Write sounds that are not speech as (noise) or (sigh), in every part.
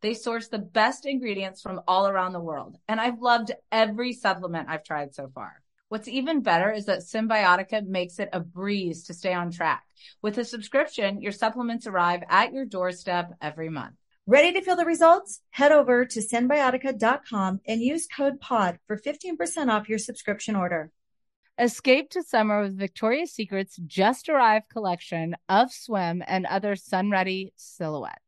They source the best ingredients from all around the world, and I've loved every supplement I've tried so far. What's even better is that Cymbiotika makes it a breeze to stay on track. With a subscription, your supplements arrive at your doorstep every month. Ready to feel the results? Head over to cymbiotika.com and use code POD for 15% off your subscription order. Escape to summer with Victoria's Secret's just arrived collection of swim and other sun ready silhouettes.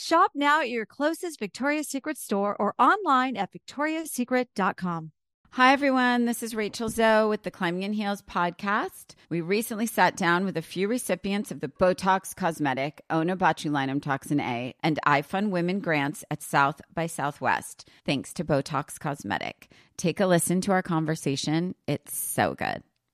Shop now at your closest Victoria's Secret store or online at victoriassecret.com. Hi, everyone. This is Rachel Zoe with the Climbing in Heels podcast. We recently sat down with a few recipients of the Botox Cosmetic, Onabotulinum Toxin A, and iFund Women grants at South by Southwest, thanks to Botox Cosmetic. Take a listen to our conversation. It's so good.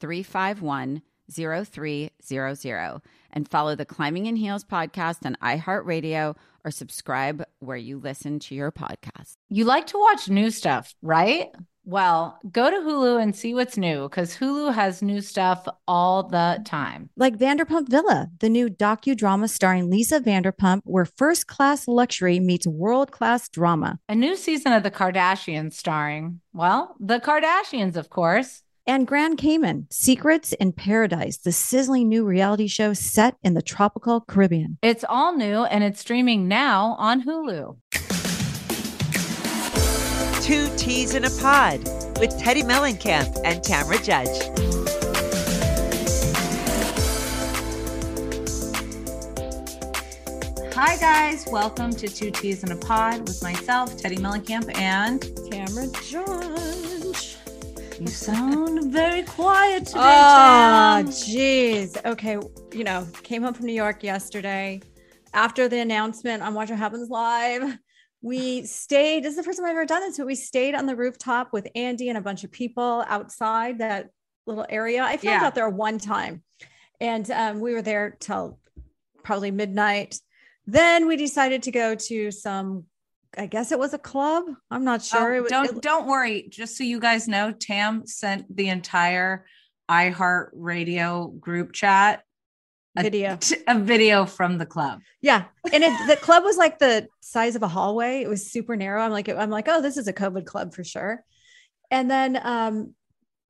351 0300 and follow the Climbing in Heels podcast on iHeartRadio or subscribe where you listen to your podcast. You like to watch new stuff, right? Well, go to Hulu and see what's new because Hulu has new stuff all the time. Like Vanderpump Villa, the new docudrama starring Lisa Vanderpump, where first class luxury meets world class drama. A new season of The Kardashians starring, well, the Kardashians, of course and Grand Cayman Secrets in Paradise, the sizzling new reality show set in the tropical Caribbean. It's all new and it's streaming now on Hulu. Two Teas in a Pod with Teddi Mellencamp and Tamra Judge. Hi, guys. Welcome to Two Teas in a Pod with myself, Teddi Mellencamp, and Tamra Judge. You sound very quiet today. Oh, jeez. Okay. You know, came home from New York yesterday after the announcement on Watch What Happens Live. We stayed, this is the first time I've ever done this, but we stayed on the rooftop with Andy and a bunch of people outside that little area. I filmed yeah. out there one time and um, we were there till probably midnight. Then we decided to go to some I guess it was a club. I'm not sure. Oh, don't it, don't worry. Just so you guys know, Tam sent the entire iHeart Radio group chat a, video (laughs) a video from the club. Yeah, and it, the (laughs) club was like the size of a hallway. It was super narrow. I'm like I'm like, oh, this is a COVID club for sure. And then um,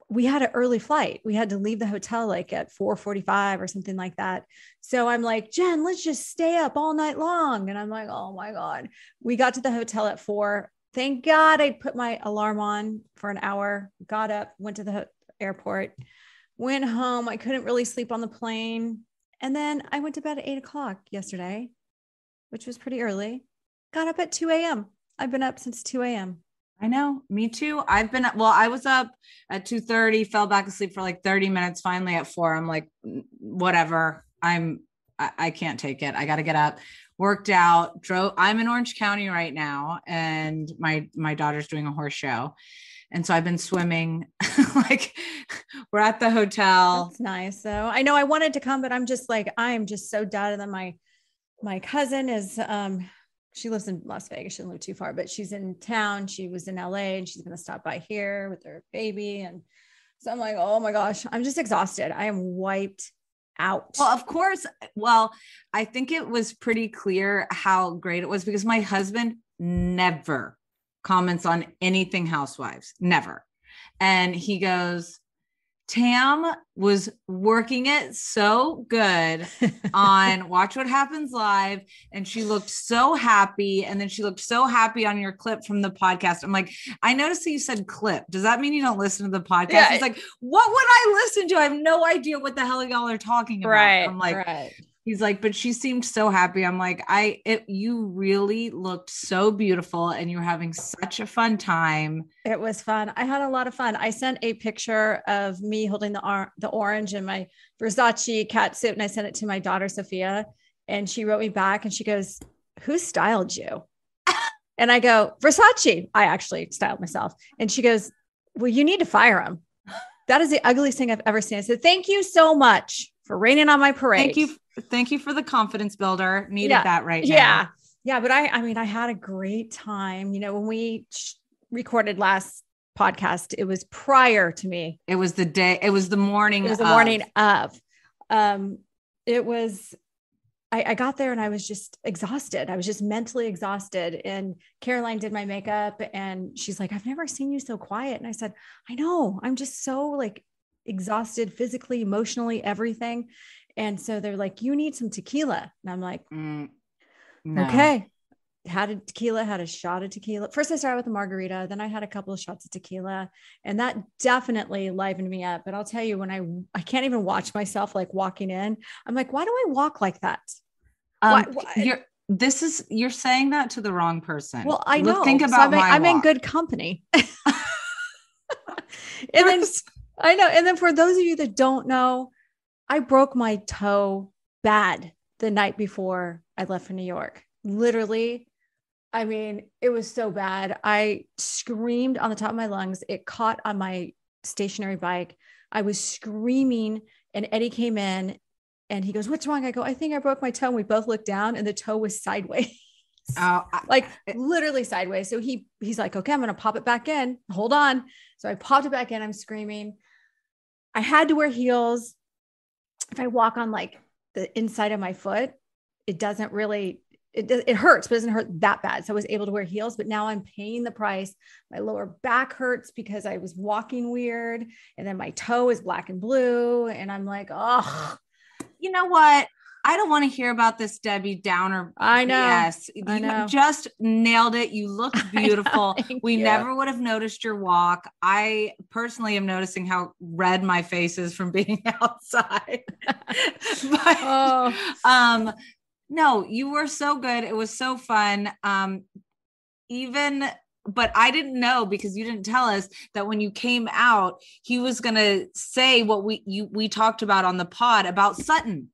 we had an early flight. We had to leave the hotel like at 4:45 or something like that. So I'm like, "Jen, let's just stay up all night long." And I'm like, "Oh my god." We got to the hotel at 4. Thank God I put my alarm on for an hour. Got up, went to the ho- airport, went home. I couldn't really sleep on the plane. And then I went to bed at 8 o'clock yesterday, which was pretty early. Got up at 2 a.m. I've been up since 2 a.m. I know. Me too. I've been well, I was up at 2:30, fell back asleep for like 30 minutes, finally at 4. I'm like whatever. I'm I, I can't take it. I got to get up. Worked out, drove. I'm in Orange County right now, and my my daughter's doing a horse show, and so I've been swimming. (laughs) like we're at the hotel. That's nice. So I know I wanted to come, but I'm just like I'm just so done. that my my cousin is um she lives in Las Vegas. She doesn't live too far, but she's in town. She was in LA and she's going to stop by here with her baby. And so I'm like, oh my gosh, I'm just exhausted. I am wiped out. Well, of course. Well, I think it was pretty clear how great it was because my husband never comments on anything housewives, never. And he goes, Tam was working it so good on (laughs) Watch What Happens Live, and she looked so happy. And then she looked so happy on your clip from the podcast. I'm like, I noticed that you said clip. Does that mean you don't listen to the podcast? Yeah. He's like, what would I listen to? I have no idea what the hell y'all are talking about. Right. I'm like, right. He's like, but she seemed so happy. I'm like, I, it, you really looked so beautiful and you were having such a fun time. It was fun. I had a lot of fun. I sent a picture of me holding the, or- the orange in my Versace cat suit and I sent it to my daughter, Sophia. And she wrote me back and she goes, Who styled you? (laughs) and I go, Versace. I actually styled myself. And she goes, Well, you need to fire him. (laughs) That is the ugliest thing I've ever seen. I said, Thank you so much for raining on my parade. Thank you thank you for the confidence builder. Needed yeah. that right now. Yeah. Yeah. But I, I mean, I had a great time. You know, when we recorded last podcast, it was prior to me. It was the day, it was the morning. It was the of. morning of. Um, it was, I, I got there and I was just exhausted. I was just mentally exhausted. And Caroline did my makeup and she's like, I've never seen you so quiet. And I said, I know, I'm just so like exhausted physically, emotionally, everything. And so they're like, you need some tequila. And I'm like, mm, no. okay. Had a tequila, had a shot of tequila. First, I started with a margarita. Then I had a couple of shots of tequila, and that definitely livened me up. But I'll tell you, when I I can't even watch myself like walking in, I'm like, why do I walk like that? Um, why, why? You're this is you're saying that to the wrong person. Well, I know. Think about so I'm, in, I'm in good company. (laughs) (laughs) and then I know. And then for those of you that don't know, I broke my toe bad the night before I left for New York. Literally, I mean, it was so bad. I screamed on the top of my lungs. It caught on my stationary bike. I was screaming, and Eddie came in and he goes, What's wrong? I go, I think I broke my toe. And we both looked down, and the toe was sideways. Oh, (laughs) like literally sideways. So he he's like, okay, I'm gonna pop it back in. Hold on. So I popped it back in. I'm screaming. I had to wear heels if I walk on like the inside of my foot, it doesn't really it, it hurts, but it doesn't hurt that bad. So I was able to wear heels, but now I'm paying the price. My lower back hurts because I was walking weird. And then my toe is black and blue. And I'm like, oh, you know what? I don't want to hear about this Debbie Downer. I know. Yes, you know. just nailed it. You look (laughs) beautiful. (laughs) we you. never would have noticed your walk. I personally am noticing how red my face is from being (laughs) outside. but oh. um no, you were so good. It was so fun. Um even but I didn't know because you didn't tell us that when you came out, he was going to say what we you we talked about on the pod about Sutton.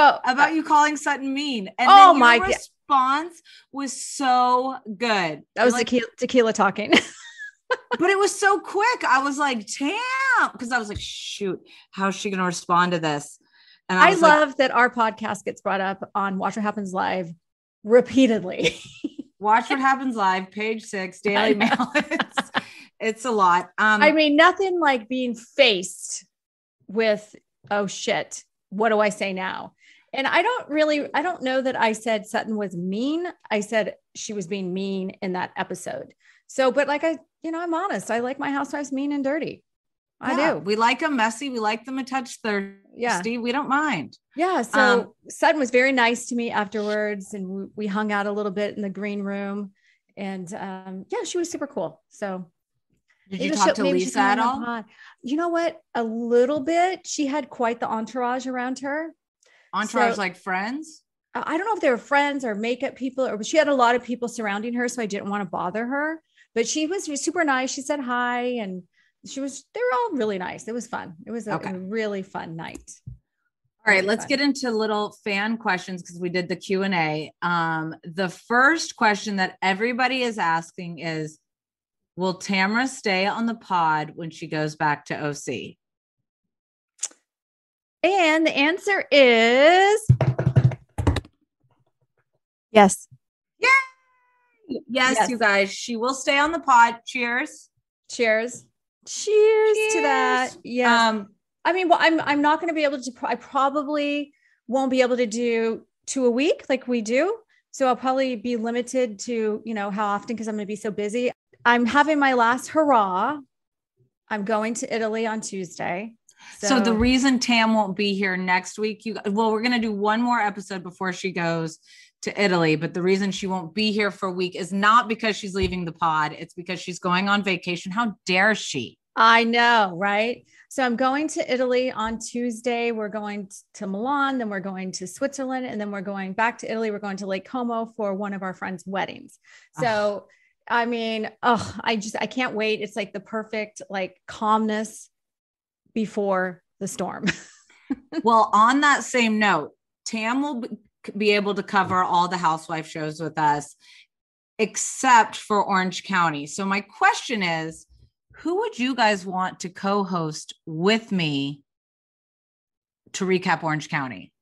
Oh, about you calling Sutton mean. And oh my response was so good. That was like, tequila, tequila talking. (laughs) but it was so quick. I was like, damn, because I was like, shoot, how's she going to respond to this? And I, I love like, that our podcast gets brought up on Watch What Happens Live repeatedly. (laughs) Watch What Happens Live, page six, Daily Mail. (laughs) It's, it's a lot. Um, I mean, nothing like being faced with, oh shit, what do I say now? And I don't really, I don't know that I said Sutton was mean. I said she was being mean in that episode. So, but like I, you know, I'm honest. I like my housewives mean and dirty. I yeah, do. We like them messy. We like them a touch thirsty. Yeah. We don't mind. Yeah. So um, Sutton was very nice to me afterwards. And we, we, hung out a little bit in the green room. And um, yeah, she was super cool. So did you talk to Lisa at all? You know what? A little bit. She had quite the entourage around her. Entourage so, like friends? I don't know if they were friends or makeup people, or she had a lot of people surrounding her, so I didn't want to bother her. But she was super nice. She said hi, and she was. They were all really nice. It was fun. It was a, okay. a really fun night. All right, let's get into little fan questions because we did the Q and A. Um, the first question that everybody is asking is, "Will Tamra stay on the pod when she goes back to OC?" And the answer is yes. Yes, Yes. you guys, she will stay on the pod. Cheers. Cheers. Cheers, to that. Yeah. Um, I mean, well, I'm I'm not going to be able to. I probably won't be able to do two a week like we do. So I'll probably be limited to you know how often because I'm going to be so busy. I'm having my last hurrah. I'm going to Italy on Tuesday. So, the reason Tam won't be here next week, you well, we're gonna do one more episode before she goes to Italy. But the reason she won't be here for a week is not because she's leaving the pod; it's because she's going on vacation. How dare she? I know, right? So I'm going to Italy on Tuesday. We're going to Milan, then we're going to Switzerland, and then we're going back to Italy. We're going to Lake Como for one of our friends' weddings. So, I mean, oh, I just I can't wait. It's like the perfect like calmness before the storm. (laughs) well, on that same note, Tam will be- able to cover all the housewife shows with us, except for Orange County. So my question is, who would you guys want to co-host with me to recap Orange County?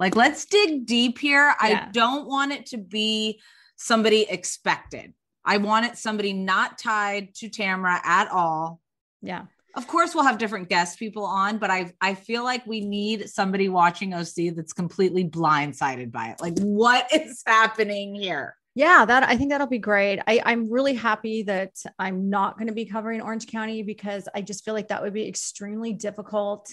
Like, let's dig deep here. I don't want it to be somebody expected. I want it somebody not tied to Tamra at all. yeah. Of course, we'll have different guest people on, but I I feel like we need somebody watching OC that's completely blindsided by it. Like, what (laughs) is happening here? Yeah, that I think that'll be great. I, I'm really happy that I'm not going to be covering Orange County because I just feel like that would be extremely difficult.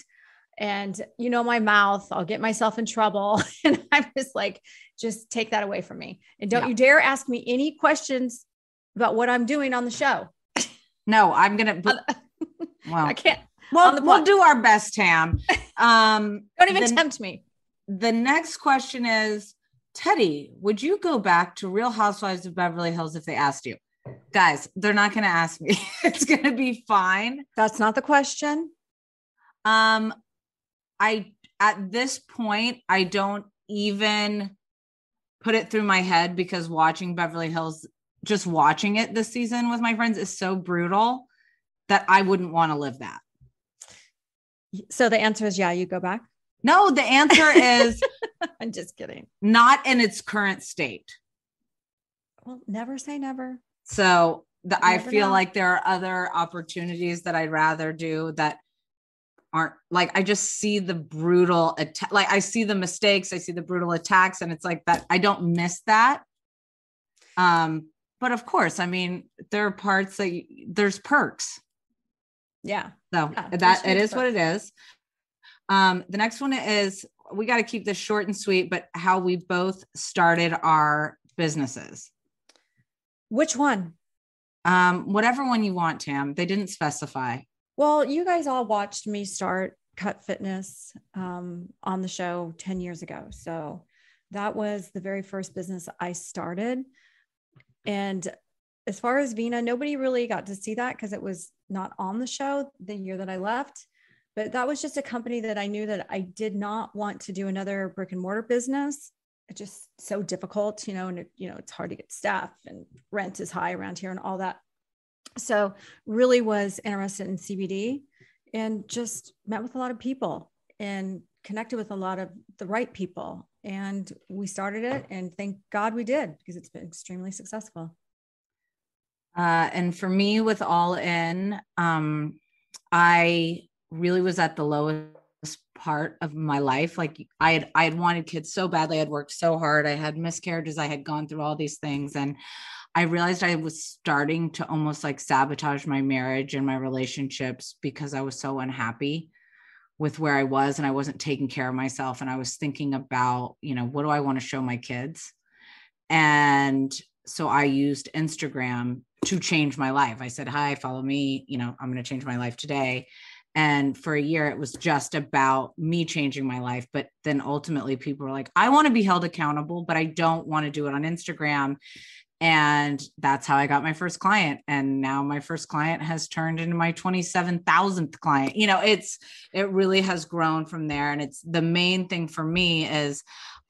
And you know, my mouth, I'll get myself in trouble. (laughs) And I'm just like, just take that away from me. And don't Yeah. you dare ask me any questions about what I'm doing on the show. No, I'm gonna. (laughs) Well, I can't, well, we'll do our best, Tam. (laughs) Um, don't even the, tempt me. the next question is, Teddi, would you go back to Real Housewives of Beverly Hills if they asked you? Guys, they're not gonna ask me. (laughs) it's gonna be fine. That's not the question. Um, I at this point I don't even put it through my head because watching Beverly Hills, just watching it this season with my friends is so brutal that I wouldn't want to live that. So the answer is yeah, you go back. No, the answer (laughs) is I'm just kidding. not in its current state. Well, never say never. So the, I feel know. like there are other opportunities that I'd rather do that aren't like I just see the brutal attack. Like I see the mistakes, I see the brutal attacks, and it's like that. I don't miss that. Um, but of course, I mean, there are parts that you, there's perks. Yeah. So Yeah, that it is what it is. Um, the next one is we got to keep this short and sweet, but how we both started our businesses. Which one? Um, whatever one you want, Tam. They didn't specify. Well, you guys all watched me start Cut Fitness um, on the show 10 years ago. So that was the very first business I started. And as far as Vena, nobody really got to see that because it was not on the show the year that I left. But that was just a company that I knew that I did not want to do another brick and mortar business. It's just so difficult, you know, and it, you know, it's hard to get staff and rent is high around here and all that. So really was interested in CBD and just met with a lot of people and connected with a lot of the right people. And we started it and thank God we did because it's been extremely successful. Uh, and for me, with All In, um, I really was at the lowest part of my life. Like I had, I had wanted kids so badly. I'd worked so hard. I had miscarriages. I had gone through all these things, and I realized I was starting to almost like sabotage my marriage and my relationships because I was so unhappy with where I was and I wasn't taking care of myself. And I was thinking about, you know, what do I want to show my kids? And so I used Instagram to change my life. I said, Hi, follow me. You know, I'm going to change my life today. And for a year, it was just about me changing my life. But then ultimately, people were like, I want to be held accountable, but I don't want to do it on Instagram. And that's how I got my first client. And now my first client has turned into my 27,000th client. You know, it's, it really has grown from there. And it's the main thing for me is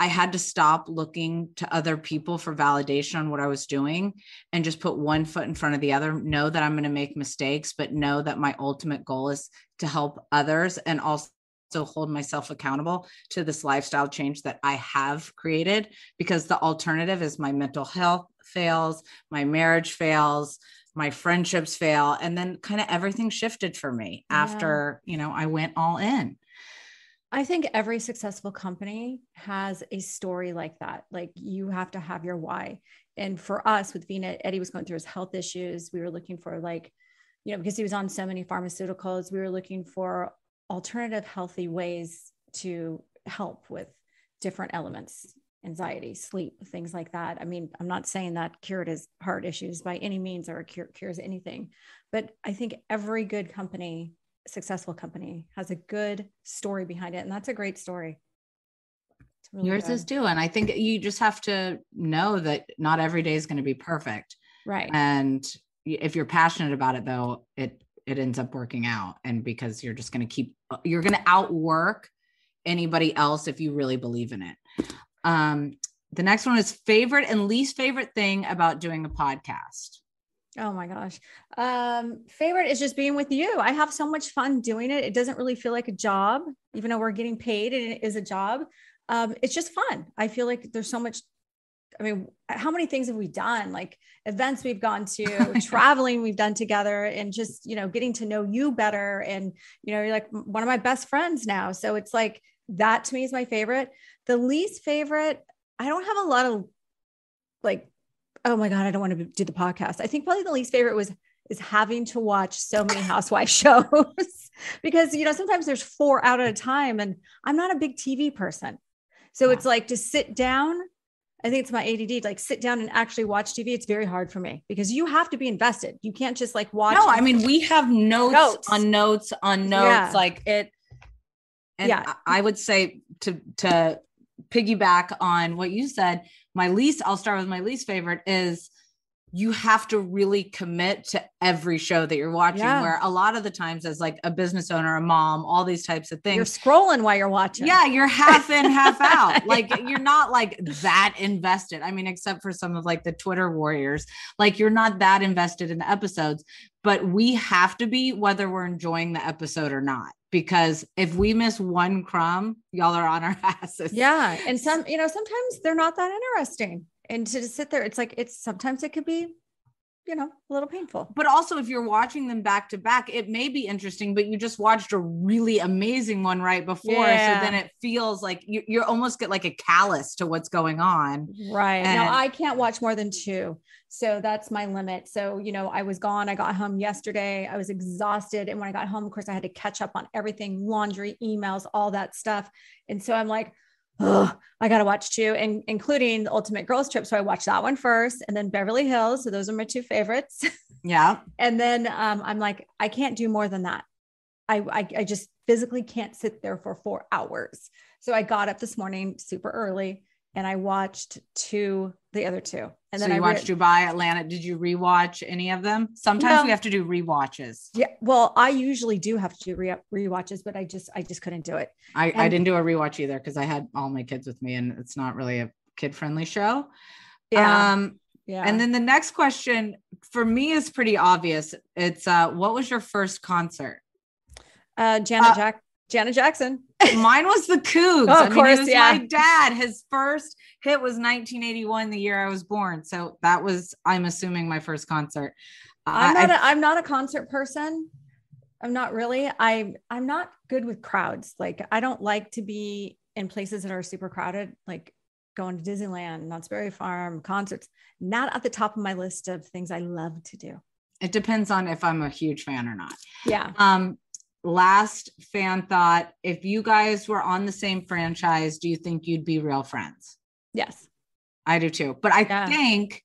I had to stop looking to other people for validation on what I was doing and just put one foot in front of the other. Know that I'm going to make mistakes, but know that my ultimate goal is to help others and also hold myself accountable to this lifestyle change that I have created because the alternative is my mental health fails, my marriage fails, my friendships fail and then kind of everything shifted for me yeah. after, you know, I went all in. I think every successful company has a story like that. Like you have to have your why. And for us with Vena, Eddie was going through his health issues. We were looking for like, you know, because he was on so many pharmaceuticals, we were looking for alternative healthy ways to help with different elements anxiety, sleep, things like that. I mean, I'm not saying that cured his heart issues by any means or cure, cures anything, but I think every good company successful company has a good story behind it. And that's a great story. Really Yours good. is too. And I think you just have to know that not every day is going to be perfect. Right. And if you're passionate about it though, it it ends up working out. And because you're just going to keep you're going to outwork anybody else if you really believe in it. Um, the next one is favorite and least favorite thing about doing a podcast. Oh my gosh. Um, favorite is just being with you. I have so much fun doing it. It doesn't really feel like a job, even though we're getting paid and it is a job. Um, it's just fun. I feel like there's so much. I mean, how many things have we done? Like events we've gone to, (laughs) traveling we've done together, and just, you know, getting to know you better. And, you know, you're like one of my best friends now. So it's like that to me is my favorite. The least favorite, I don't have a lot of like oh my god, I don't want to do the podcast. I think probably the least favorite was is having to watch so many housewife (laughs) shows (laughs) because you know sometimes there's four out at a time and I'm not a big TV person. So yeah. it's like to sit down I think it's my ADD, like sit down and actually watch TV. It's very hard for me because you have to be invested. You can't just like watch. No, I mean, we have notes, notes. on notes on notes. Yeah. Like it. And yeah. I would say to, to piggyback on what you said, my least, I'll start with my least favorite is you have to really commit to every show that you're watching yeah. where a lot of the times as like a business owner a mom all these types of things you're scrolling while you're watching. Yeah you're half in half (laughs) out. Like yeah. you're not like that invested. I mean except for some of like the twitter warriors. Like you're not that invested in the episodes but we have to be whether we're enjoying the episode or not because if we miss one crumb, y'all are on our (laughs) asses. Yeah. And some, you know, sometimes they're not that interesting. And to sit there, it's like, it's sometimes it could be you know, a little painful. But also, if you're watching them back to back, it may be interesting, but you just watched a really amazing one right before. Yeah. So then it feels like you, you almost get like a callus to what's going on. Right. And- now, I can't watch more than two. So that's my limit. So, you know, I was gone. I got home yesterday. I was exhausted. And when I got home, of course, I had to catch up on everything laundry, emails, all that stuff. And so I'm like, oh, I got to watch two, and including the Ultimate Girls Trip. So I watched that one first, and then Beverly Hills. So those are my two favorites. (laughs) Yeah. and then um, I'm like, I can't do more than that. I, I, I just physically can't sit there for four hours. So I got up this morning super early and I watched two, the other two. And then so I watched re- Dubai, Atlanta. Did you rewatch any of them? Sometimes no. we have to do rewatches. Yeah. Well, I usually do have to do re- rewatches, but I just, I just couldn't do it. I, and- I didn't do a rewatch either because I had all my kids with me and it's not really a kid friendly show. Yeah. Um, yeah. And then the next question for me is pretty obvious. It's uh, what was your first concert? Uh, Janet uh, Jack Janet Jackson. Mine was the Cougs. Oh, of I course, yeah. My dad, his first hit was 1981, the year I was born. So that was, I'm assuming, my first concert. I'm not. I, a, I'm not a concert person. I'm not really. I I'm not good with crowds. Like I don't like to be in places that are super crowded. Like going to Disneyland, Knott's Berry Farm, concerts. Not at the top of my list of things I love to do. It depends on if I'm a huge fan or not. Yeah. Um, last fan thought if you guys were on the same franchise do you think you'd be real friends? Yes. I do too. But i yeah. think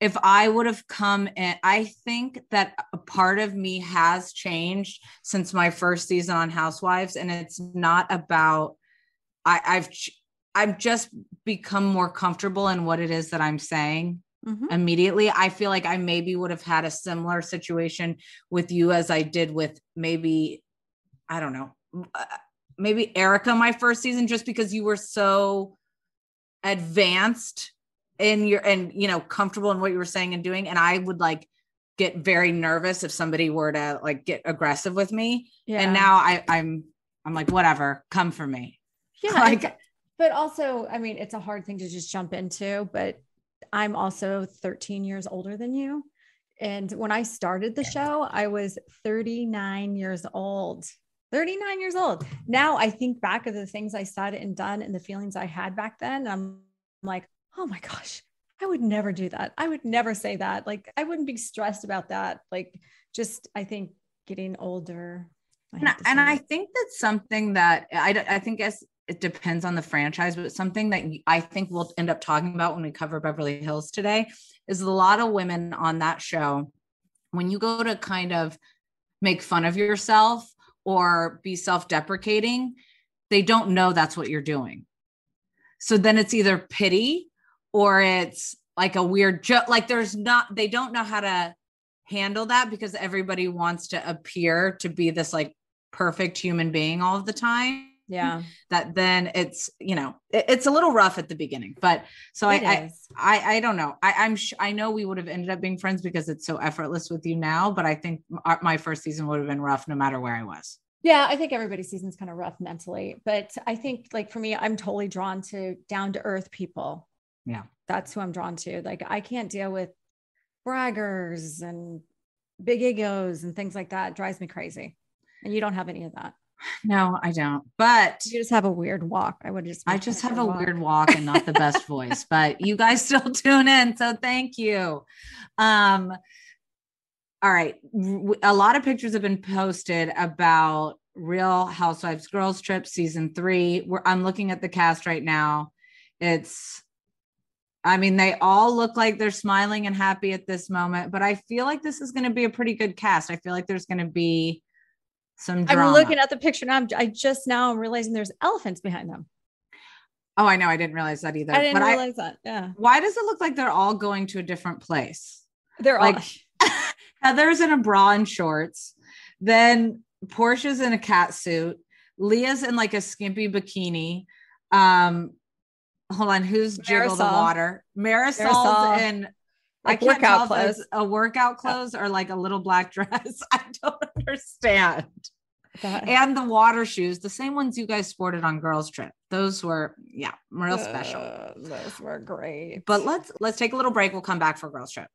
if i would have come in i think that a part of me has changed since my first season on housewives and it's not about I, i've i've just become more comfortable in what it is that i'm saying Mhm. immediately. I feel like I maybe would have had a similar situation with you as I did with maybe, I don't know, uh, maybe Erika my first season, just because you were so advanced in your and you know comfortable in what you were saying and doing, and I would like get very nervous if somebody were to like get aggressive with me. Yeah. And now I, I'm I'm like whatever, come for me. yeah. (laughs) like- but also, I mean, it's a hard thing to just jump into, but I'm also 13 years older than you. And when I started the show, I was 39 years old. 39 years old. Now I think back of the things I said and done and the feelings I had back then. I'm like, oh my gosh, I would never do that. I would never say that. Like, I wouldn't be stressed about that. Like, just, I think getting older. I and, and I think that's something that I think as it depends on the franchise, but something that I think we'll end up talking about when we cover Beverly Hills today is a lot of women on that show. When you go to kind of make fun of yourself or be self deprecating, they don't know that's what you're doing. So then it's either pity or it's like a weird joke. Like there's not, they don't know how to handle that because everybody wants to appear to be this like perfect human being all of the time yeah, that then it's you know it- it's a little rough at the beginning but so I, I i i don't know I, i'm sh- i know we would have ended up being friends because it's so effortless with you now but i think our- uh, my first season would have been rough no matter where i was Yeah, I think everybody's season's kind of rough mentally, but I think like for me, I'm totally drawn to down to earth people. Yeah. That's who I'm drawn to. Like I can't deal with braggers and big egos and things like that. It drives me crazy. And you don't have any of that. No i don't but You just have a weird walk. I would just I just have a walk. weird walk and not the best (laughs) voice, but you guys still (laughs) tune in. So thank you. Um, all right, a lot of pictures have been posted about Real Housewives Girls Trip season three. We're, I'm looking at the cast right now. It's, I mean, they all look like they're smiling and happy at this moment, but I feel like this is going to be a pretty good cast. I feel like there's going to be some drama. I'm looking at the picture now. I'm, I just now I'm realizing there's elephants behind them. Oh, I know. I didn't realize that either. I didn't but I, realize that. Yeah. why does it look like they're all going to a different place? They're Like- all (laughs) Heather's in a bra and shorts. Then Porsha's in a cat suit. Leah's in like a skimpy bikini. Um, hold on, who's Jiggle the Water? Marysol's Marysol. in Like I can't workout tell if it's clothes. a workout clothes or like a little black (laughs) dress. I don't understand. that. And the water shoes, the same ones you guys sported on girls trip. Those were yeah, real special. Uh, those were great. But let's let's take a little break. We'll come back for girls trip.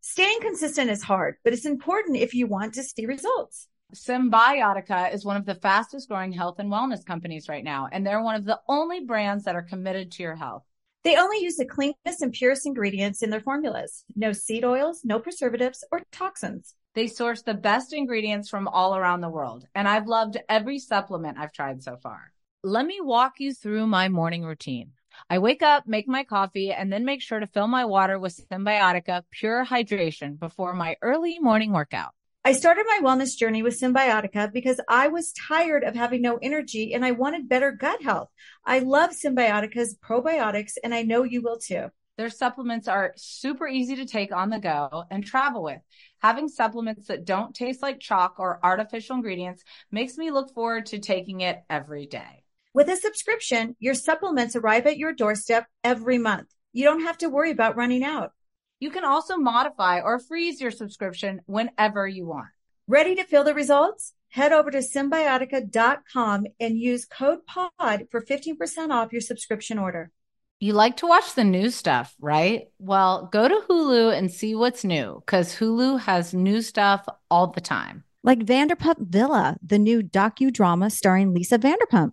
Staying consistent is hard, but it's important if you want to see results. Cymbiotika is one of the fastest growing health and wellness companies right now, and they're one of the only brands that are committed to your health. They only use the cleanest and purest ingredients in their formulas. No seed oils, no preservatives or toxins. They source the best ingredients from all around the world, and I've loved every supplement I've tried so far. Let me walk you through my morning routine. I wake up, make my coffee, and then make sure to fill my water with Cymbiotika Pure Hydration before my early morning workout. I started my wellness journey with Cymbiotika because I was tired of having no energy and I wanted better gut health. I love Cymbiotika's probiotics and I know you will too. Their supplements are super easy to take on the go and travel with. Having supplements that don't taste like chalk or artificial ingredients makes me look forward to taking it every day. With a subscription, your supplements arrive at your doorstep every month. You don't have to worry about running out. You can also modify or freeze your subscription whenever you want. Ready to feel the results? Head over to cymbiotika.com and use code POD for 15% off your subscription order. You like to watch the new stuff, right? Well, go to Hulu and see what's new because Hulu has new stuff all the time. Like Vanderpump Villa, the new docudrama starring Lisa Vanderpump.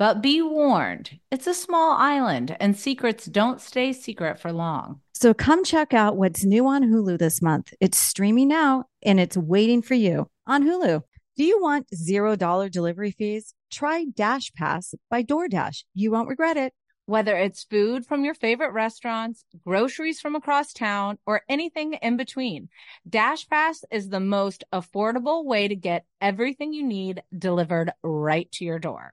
But be warned, it's a small island and secrets don't stay secret for long. So come check out what's new on Hulu this month. It's streaming now and it's waiting for you on Hulu. Do you want $0 delivery fees? Try Dash Pass by DoorDash. You won't regret it. Whether it's food from your favorite restaurants, groceries from across town, or anything in between, Dash Pass is the most affordable way to get everything you need delivered right to your door.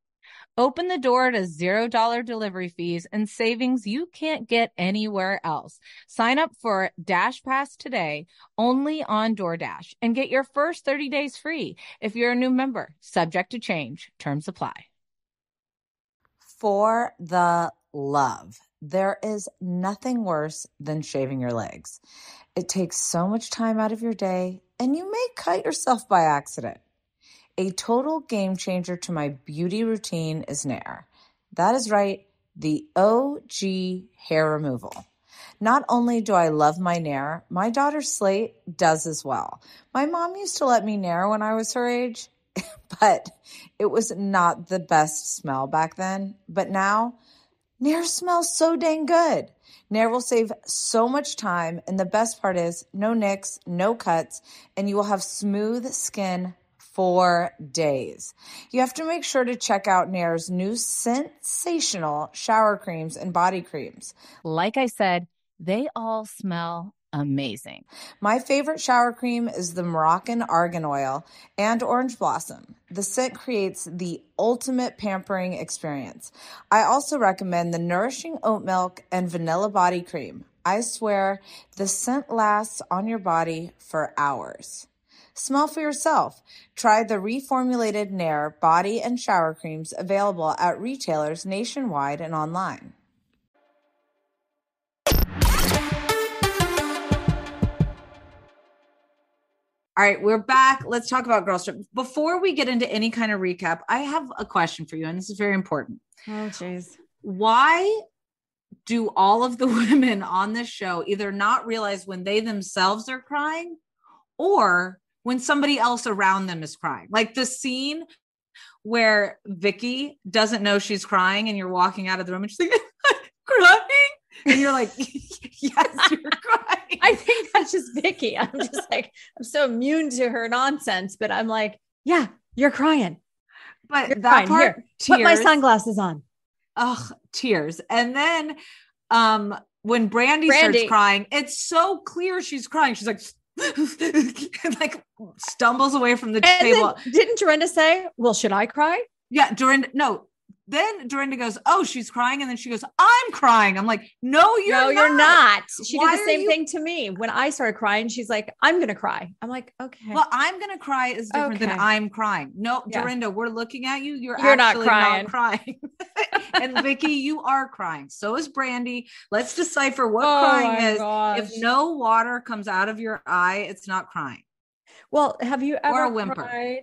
Open the door to $0 delivery fees and savings you can't get anywhere else. Sign up for Dash Pass today only on DoorDash and get your first 30 days free if you're a new member. Subject to change. Terms apply. For the love, there is nothing worse than shaving your legs. It takes so much time out of your day, and you may cut yourself by accident. A total game changer to my beauty routine is Nair. That is right, the OG hair removal. Not only do I love my Nair, my daughter Slate does as well. My mom used to let me Nair when I was her age, (laughs) but it was not the best smell back then. But now, Nair smells so dang good. Nair will save so much time, and the best part is no nicks, no cuts, and you will have smooth skin for days. You have to make sure to check out Nair's new sensational shower creams and body creams. Like I said, they all smell amazing. My favorite shower cream is the Moroccan Argan Oil and Orange Blossom. The scent creates the ultimate pampering experience. I also recommend the Nourishing Oat Milk and Vanilla Body Cream. I swear the scent lasts on your body for hours. Smell for yourself. Try the reformulated Nair body and shower creams available at retailers nationwide and online. All right, we're back. Let's talk about Girls Trip. Before we get into any kind of recap, I have a question for you, and this is very important. Oh, jeez. Why do all of the (laughs) women on this show either not realize when they themselves are crying or when somebody else around them is crying? Like the scene where Vicki doesn't know she's crying and you're walking out of the room and she's like, (laughs) crying. And you're like, (laughs) yes, you're (laughs) crying. I think that's just Vicki. I'm just like, I'm so immune to her nonsense, but I'm like, yeah, you're crying. But You're that crying. part, Here, put my sunglasses on. Ugh, tears. And then um when Brandi, Brandi. starts crying, it's so clear she's crying. She's like (laughs) like stumbles away from the And table. didn't Dorinda say, well, should I cry? yeah, Dorinda, no. Then Dorinda goes, Oh, she's crying. And then she goes, I'm crying. I'm like, No, you're no, not. you're not. She Why did the same you- thing to me. When I started crying, she's like, I'm going to cry. I'm like, okay. Well, I'm gonna cry is different than I'm crying. No, Yeah. Dorinda, we're looking at you. You're, You're not actually crying. not crying. (laughs) and Vicki, you are crying. So is Brandi. Let's decipher what Oh crying is. gosh. If no water comes out of your eye, it's not crying. Well, have you Or a ever whimper. cried?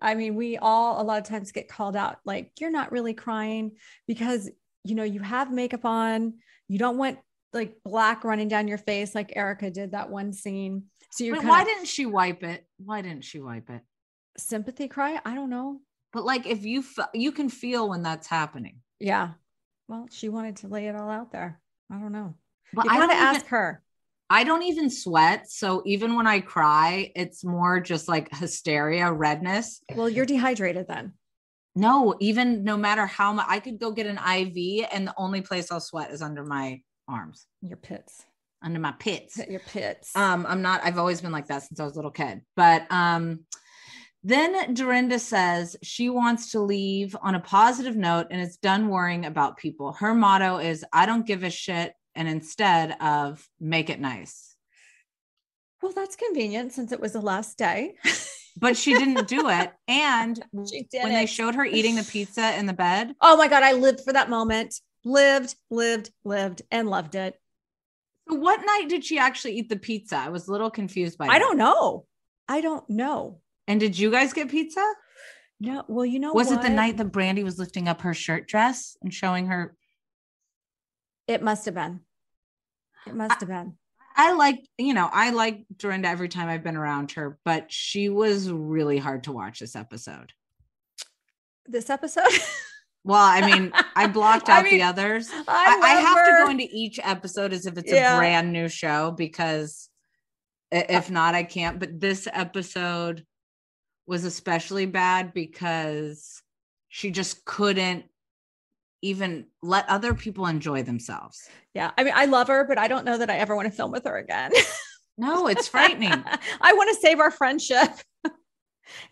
I mean, we all a lot of times get called out like you're not really crying because you know you have makeup on. You don't want like black running down your face like Erika did that one scene. So you're Wait, kind why didn't she wipe it? Why didn't she wipe it? sympathy cry. I don't know. But like, if you fe- you can feel when that's happening. Yeah. Well, she wanted to lay it all out there. I don't know. But you I gotta don't even- ask her. I don't even sweat. So even when I cry, it's more just like hysteria, redness. Well, you're dehydrated then. No, even no matter how much I could go get an IV, and the only place I'll sweat is under my arms, Your pits. under my pits. Your pits. Um, I'm not, I've always been like that since I was a little kid. But um, then Dorinda says she wants to leave on a positive note and is done worrying about people. Her motto is I don't give a shit, and instead of make it nice. well, that's convenient since it was the last day. (laughs) But she didn't do (laughs) it. And she did when they showed her eating the pizza in the bed, Oh my God, I lived for that moment. Lived, lived, lived, and loved it. So what night did she actually eat the pizza? I was a little confused by I that. don't know. I don't know. And did you guys get pizza? No. Well, you know, was it the night that Brandi was lifting up her shirt dress and showing her? It must have been. It must have been. I like, you know, I like Dorinda every time I've been around her, but she was really hard to watch this episode. This episode. (laughs) Well, I mean, I blocked (laughs) I out mean, the others. I, I, I have to go into each episode as if it's Yeah. a brand new show because uh, if not, I can't. But this episode was especially bad because she just couldn't even let other people enjoy themselves. Yeah. I mean, I love her, but I don't know that I ever want to film with her again. (laughs) No, it's frightening. I want to save our friendship. (laughs) and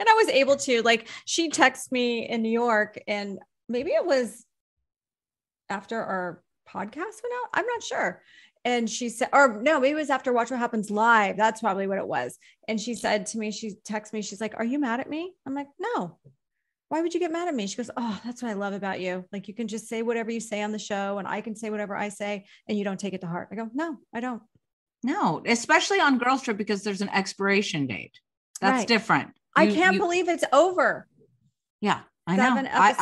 I was able to, like, she texted me in New York, and maybe it was after our podcast went out. I'm not sure. And she said, or no, maybe it was after Watch What Happens Live. That's probably what it was. And she said to me, she texted me, she's like, Are you mad at me? I'm like, No. Why would you get mad at me? She goes, Oh, that's what I love about you. Like, you can just say whatever you say on the show, and I can say whatever I say, and you don't take it to heart. I go, No, I don't. no, especially on Girls Trip because there's an expiration date. That's Right. different. I can't you- believe it's over. Yeah, I Seven know. I,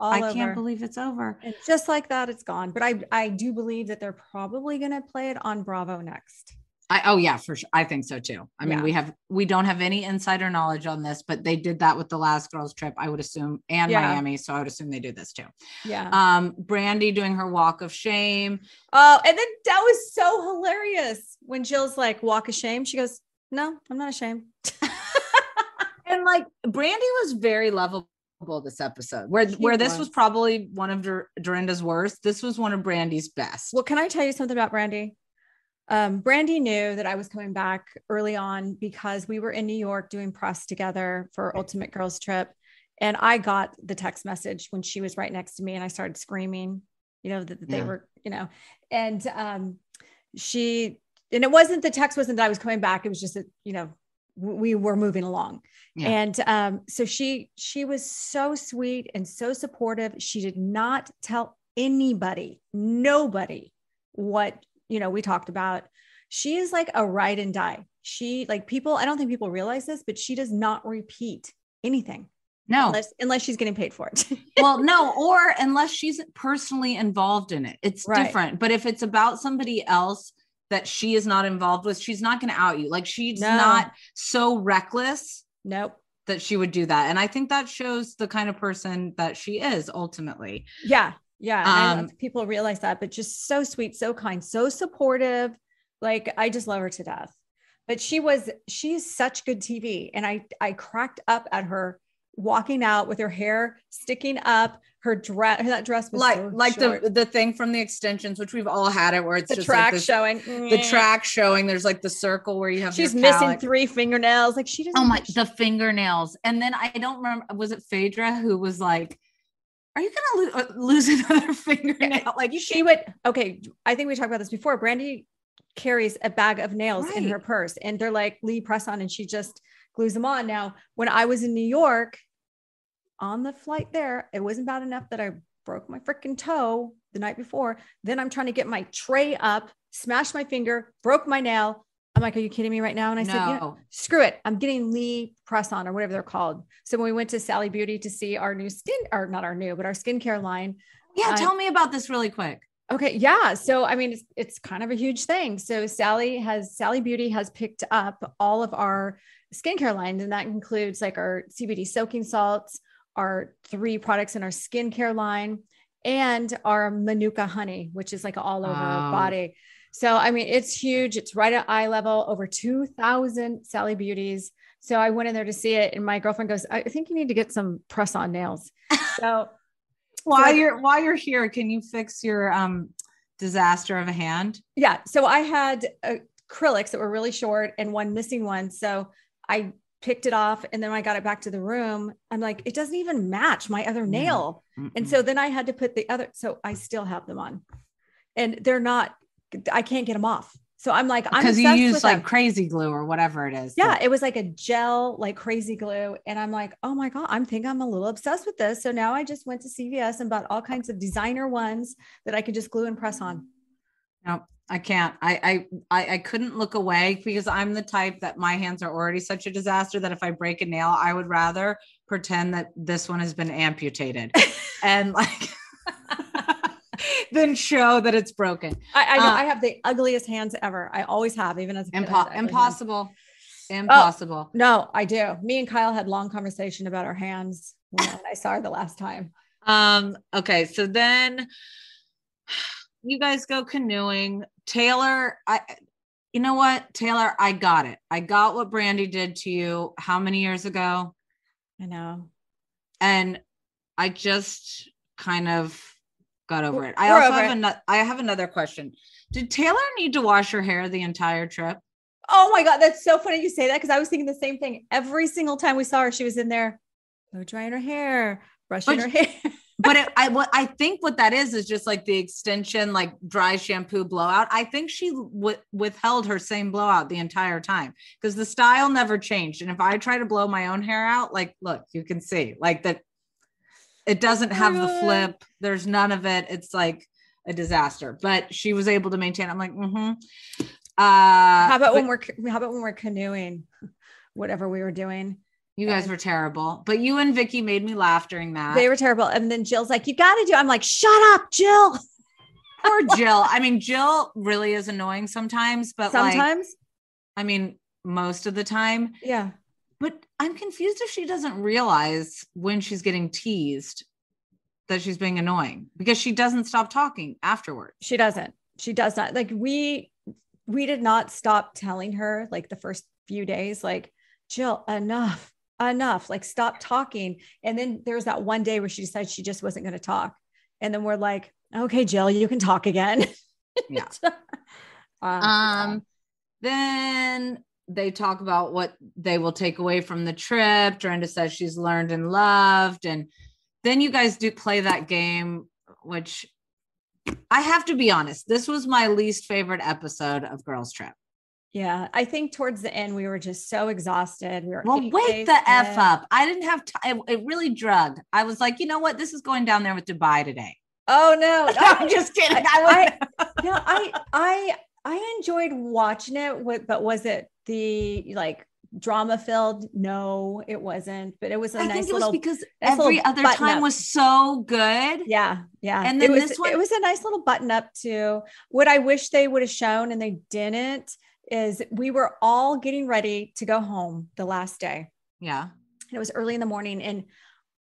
I, I can't believe it's over. And just like that, it's gone. But I, I do believe that they're probably going to play it on Bravo next. I, oh yeah, for sure. I think so too. I mean, Yeah. we have we don't have any insider knowledge on this, but they did that with the last girls trip, I would assume, and Yeah. Miami. So I would assume they do this too. Yeah. Um, Brandi doing her walk of shame. oh, and then that was so hilarious when Jill's like, walk of shame. She goes, No, I'm not ashamed. (laughs) And like Brandi was very lovable this episode. Where She where this was was. probably one of Dor- Dorinda's worst, this was one of Brandi's best. Well, can I tell you something about Brandi? Um, Brandi knew that I was coming back early on because we were in New York doing press together for Ultimate Girls Trip. And I got the text message when she was right next to me and I started screaming, you know, that, that they Yeah. were, you know, and um, she, and it wasn't the text wasn't that I was coming back. It was just that, you know, we were moving along. Yeah. And um, so she, she was so sweet and so supportive. She did not tell anybody, nobody what, you know, we talked about. She is like a ride and die. She like people, I don't think people realize this, but she does not repeat anything no, unless unless she's getting paid for it. (laughs) well, no, or unless she's personally involved in it, it's Right. different. But if it's about somebody else that she is not involved with, she's not going to out you. Like she's No. not so reckless nope. that she would do that. And I think that shows the kind of person that she is ultimately. Yeah. Yeah. and I don't know Um, if people realize that, but just so sweet, so kind, so supportive. Like I just love her to death. But she was, she's such good TV. And I I cracked up at her walking out with her hair sticking up, her dress, that dress was like so like short. the the thing from the extensions, which we've all had it, where it's the just track like this, showing. the track showing. There's like the circle where you have She's missing three fingernails. Like she doesn't. Oh my, the fingernails. And then I don't remember, was it Phaedra who was like, Are you going to lo- uh, lose (laughs) another fingernail? Like, you she would okay i think we talked about this before. Brandi carries a bag of nails in her purse and they're like lee press on and she just glues them on. Now when i was in new york on the flight there it wasn't bad enough that i broke my freaking toe the night before. Then i'm trying to get my tray up smashed my finger broke my nail i'm like are you kidding me right now and i said yeah no. screw it. I'm getting Lee press on or whatever they're called. So when we went to Sally Beauty to see our new skin or not our new, but our skincare line. Yeah, I- tell me about this really quick. Okay. Yeah. So, I mean, it's, it's kind of a huge thing. So Sally has, Sally Beauty has picked up all of our skincare lines and that includes like our CBD soaking salts, our three products in our skincare line and our Manuka honey, which is like all over our body. So, I mean, it's huge. It's right at eye level, over 2000 Sally Beauties. So I went in there to see it and my girlfriend goes, I think you need to get some press on nails. (laughs) So While I- you're while you're here, can you fix your um disaster of a hand? yeah. So I had acrylics that were really short and one missing one. So I picked it off and then when I got it back to the room, I'm like, it doesn't even match my other nail. And so then I had to put the other, so I still have them on and they're not, I can't get them off. So I'm like, I'm because you use like them. crazy glue or whatever it is. Yeah, that- it was like a gel, like crazy glue. And I'm like, oh my God, I'm think I'm a little obsessed with this. So now I just went to CVS and bought all kinds of designer ones that I could just glue and press on. No, I can't. I, I I I couldn't look away because I'm the type that my hands are already such a disaster that if I break a nail, I would rather pretend that this one has been amputated (laughs) and like (laughs) (laughs) than show that it's broken. I, I know Uh, I have the ugliest hands ever. I always have, even as a kid, I Impo- ugly hands. impossible. Impossible. No, I do. Me and Kyle had long conversation about our hands when I saw her the last time. (laughs) Um, okay, so then (sighs) you guys go canoeing. Taylor, I you know what, Taylor, I got it. I got what Brandi did to you how many years ago? I know. And I just kind of got over it. I we're also have another I have another question. Did Taylor need to wash her hair the entire trip? Oh my God, that's so funny you say that because I was thinking the same thing. Every single time we saw her, she was in there, blow drying her hair, brushing But- her hair. (laughs) but it, I what I think what that is is just like the extension, like dry shampoo blowout. I think she w- withheld her same blowout the entire time because the style never changed. And if I try to blow my own hair out, like look, you can see like that, it doesn't have the flip. There's none of it. It's like a disaster. But she was able to maintain. I'm like, mm-hmm. Uh, how about but when we're how about when we're canoeing, (laughs) whatever we were doing? you guys were terrible? But you and Vicki made me laugh during that. They were terrible. And then Jill's like, "You got to do." I'm like, "Shut up, Jill." (laughs) Poor (laughs) Jill. I mean, Jill really is annoying sometimes, but like, Sometimes, I mean, most of the time. yeah. But I'm confused if she doesn't realize when she's getting teased that she's being annoying because she doesn't stop talking afterward. She doesn't. She does not. Like we we did not stop telling her like the first few days, like, Jill, enough, enough. Like stop talking. And then there's that one day where she decided she just wasn't going to talk. And then we're like, okay, Jill, you can talk again. (laughs) (laughs) Yeah. um, Um, then they talk about what they will take away from the trip. Dorinda says she's learned and loved. And then you guys do play that game, which I have to be honest, this was my least favorite episode of Girls Trip. yeah. I think towards the end we were just so exhausted. We were Well, wake the F in. up. I didn't have time. It, really drugged. I was like, you know what? This is going down there with Dubai today. Oh no. (laughs) I'm just kidding. I, I, no, I I I enjoyed watching it. But was it the like drama filled? No, it wasn't. But it was a I nice think it was little. because nice every other time up. was so good. yeah, yeah. And it then was this one- it was a nice little button up too. What I wish they would have shown and they didn't is we were all getting ready to go home the last day. Yeah. And it was early in the morning and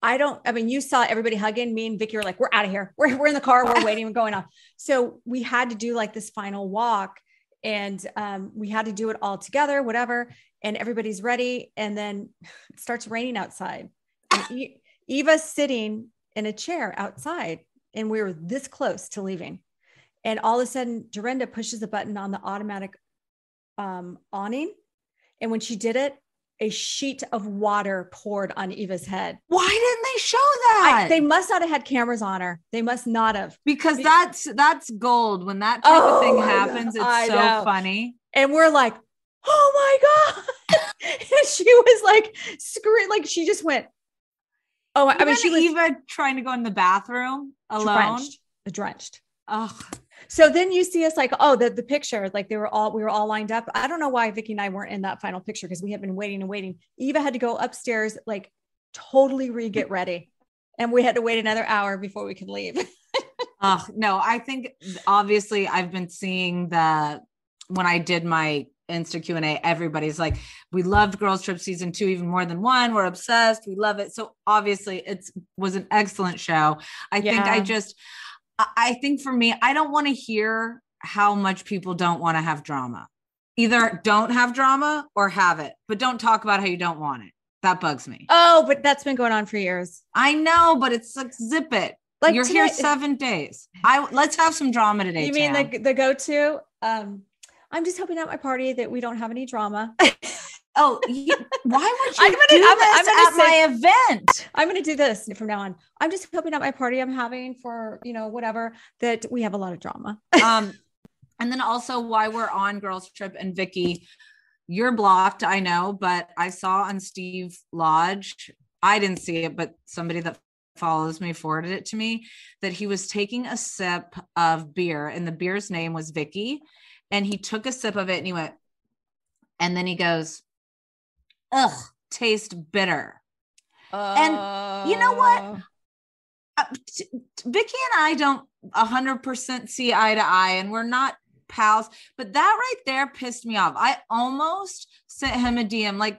I don't, I mean, you saw everybody hugging me and Vicki were like, we're out of here. We're, we're in the car. We're (laughs) waiting. We're going off. So we had to do like this final walk and um, we had to do it all together, whatever. And everybody's ready. And then (laughs) it starts raining outside. And E- Eva's sitting in a chair outside and we were this close to leaving. And all of a sudden, Dorinda pushes the button on the automatic um, awning. And when she did it, a sheet of water poured on Eva's head. Why didn't they show I, that? they must not have had cameras on her. They must not have. because Be- that's that's gold. When that type Oh of thing oh, happens, it's I so know. funny. And we're like, oh my God. (laughs) and she was like, scream, like she just went, oh, I mean, Even she was Eva trying to go in the bathroom alone. drenched, drenched. Ugh. So then you see us like, oh, the, the picture, like they were all, we were all lined up. I don't know why Vicki and I weren't in that final picture because we had been waiting and waiting. Eva had to go upstairs, like totally re get ready. And we had to wait another hour before we could leave. (laughs) Ugh. No, I think obviously I've been seeing the when I did my Insta Q and A, everybody's like, we loved Girls Trip season two even more than one. We're obsessed. We love it. So obviously, it's was an excellent show. I think I just, I think for me, I don't want to hear how much people don't want to have drama. Either don't have drama or have it, but don't talk about how you don't want it. That bugs me. oh, but that's been going on for years. I know, but it's like zip it. Like You're here seven days. I let's have some drama today. You mean Tam. the, the go-to? Um, I'm just hoping at my party that we don't have any drama. (laughs) Oh, you, why would you I'm gonna- do I'm- this I'm gonna at my event? I'm going to do this from now on. I'm just hoping at my party I'm having for, you know, whatever, that we have a lot of drama. (laughs) Um, and then also why we're on Girls Trip and Vicki, you're blocked, I know, but I saw on Steve Lodge, I didn't see it, but somebody that follows me forwarded it to me that he was taking a sip of beer and the beer's name was Vicki and he took a sip of it and he went and then he goes ugh taste bitter And you know what? Oh. uh, Vicki and I don't 100% see eye to eye and we're not pals, but that right there pissed me off. I almost sent him a DM like,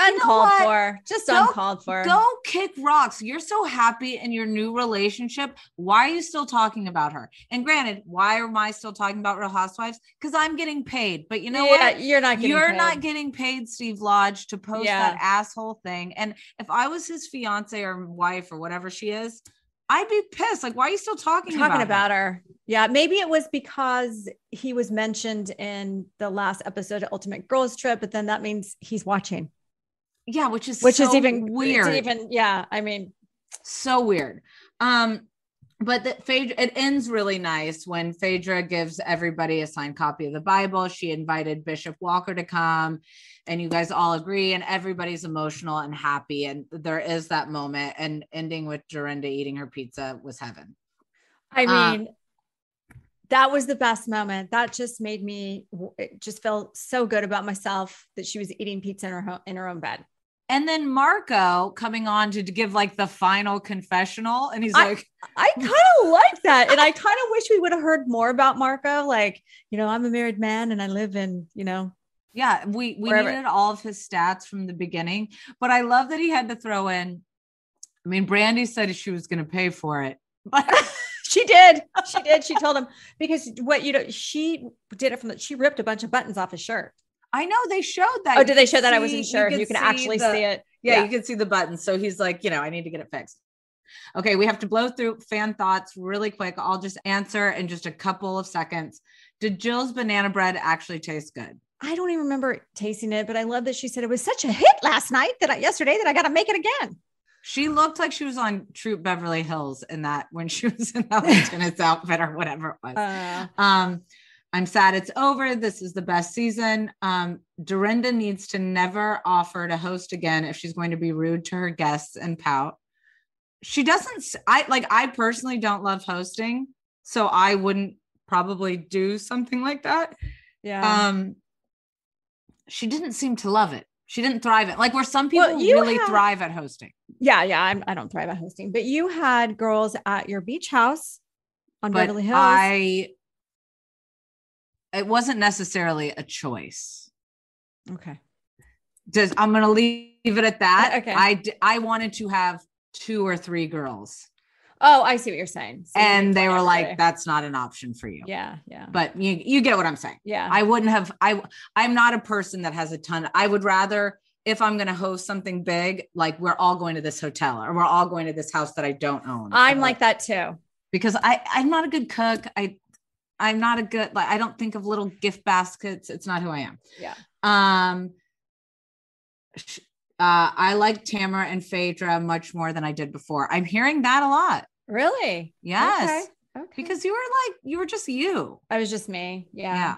you know Uncalled for. Just Go- uncalled for. go kick rocks. You're so happy in your new relationship. Why are you still talking about her? And granted, why am I still talking about Real Housewives? Because I'm getting paid. But you know yeah, what? you're not getting You're paid. not getting paid, Steve Lodge, to post Yeah. that asshole thing. And if I was his fiance or wife or whatever she is, I'd be pissed. Like, why are you still talking, talking about, about her? her. Yeah, maybe it was because he was mentioned in the last episode of Ultimate Girls Trip, but then that means he's watching, Yeah, which is which is even weird. It's even yeah. I mean, so weird. Um, but that Phaedra, it ends really nice when Phaedra gives everybody a signed copy of the Bible. She invited Bishop Walker to come, and you guys all agree, and everybody's emotional and happy. And there is that moment, and ending with Dorinda eating her pizza was heaven. I Uh, mean, that was the best moment. That just made me it just felt so good about myself that she was eating pizza in her in her own bed. And then Marco coming on to give like the final confessional, and he's I- like, I mm. kind of like that, and I kind of wish we would have heard more about Marco. Like, you know, I'm a married man, and I live in, you know, Yeah, we we needed all of his stats from the beginning, but I love that he had to throw in. I mean, Brandi said she was going to pay for it, but (laughs) She did. She did. She told him because what you know, she did it from the, she ripped a bunch of buttons off his shirt. I know they showed that. Oh, did they could show that? I wasn't sure if could you can see actually the- see it. Yeah, Yeah. you can see the buttons. So he's like, you know, I need to get it fixed. Okay, we have to blow through fan thoughts really quick. I'll just answer in just a couple of seconds. Did Jill's banana bread actually taste good? I don't even remember tasting it, but I love that she said it was such a hit last night that I, yesterday that I got to make it again. She looked like she was on Troop Beverly Hills in that when she was in that (laughs) tennis outfit or whatever it was. Uh, Um, I'm sad it's over. This is the best season. Um, Dorinda needs to never offer to host again if she's going to be rude to her guests and pout. She doesn't. I like. I personally don't love hosting, so I wouldn't probably do something like that. yeah. Um, she didn't seem to love it. She didn't thrive it. Like where some people Well, really thrive at hosting. yeah. Yeah. I'm, I don't thrive at hosting, but you had girls at your beach house on But Beverly Hills. I. It wasn't necessarily a choice. okay. does I'm gonna leave it at that. Uh, okay. I I wanted to have two or three girls, Oh, I see what you're saying. So and they were like, "That's not an option for you." yeah. Yeah. But you you get what I'm saying. Yeah. I wouldn't have. I I'm not a person that has a ton. I would rather if I'm gonna host something big, like we're all going to this hotel or we're all going to this house that I don't own. I'm like that too. because I I'm not a good cook. I I'm not a good like I don't think of little gift baskets. It's not who I am. Yeah. Um, sh- uh, I like Tamra and Phaedra much more than I did before. I'm hearing that a lot. Really? Yes, Okay. okay. because you were like you were just you. I was just me. Yeah. Yeah.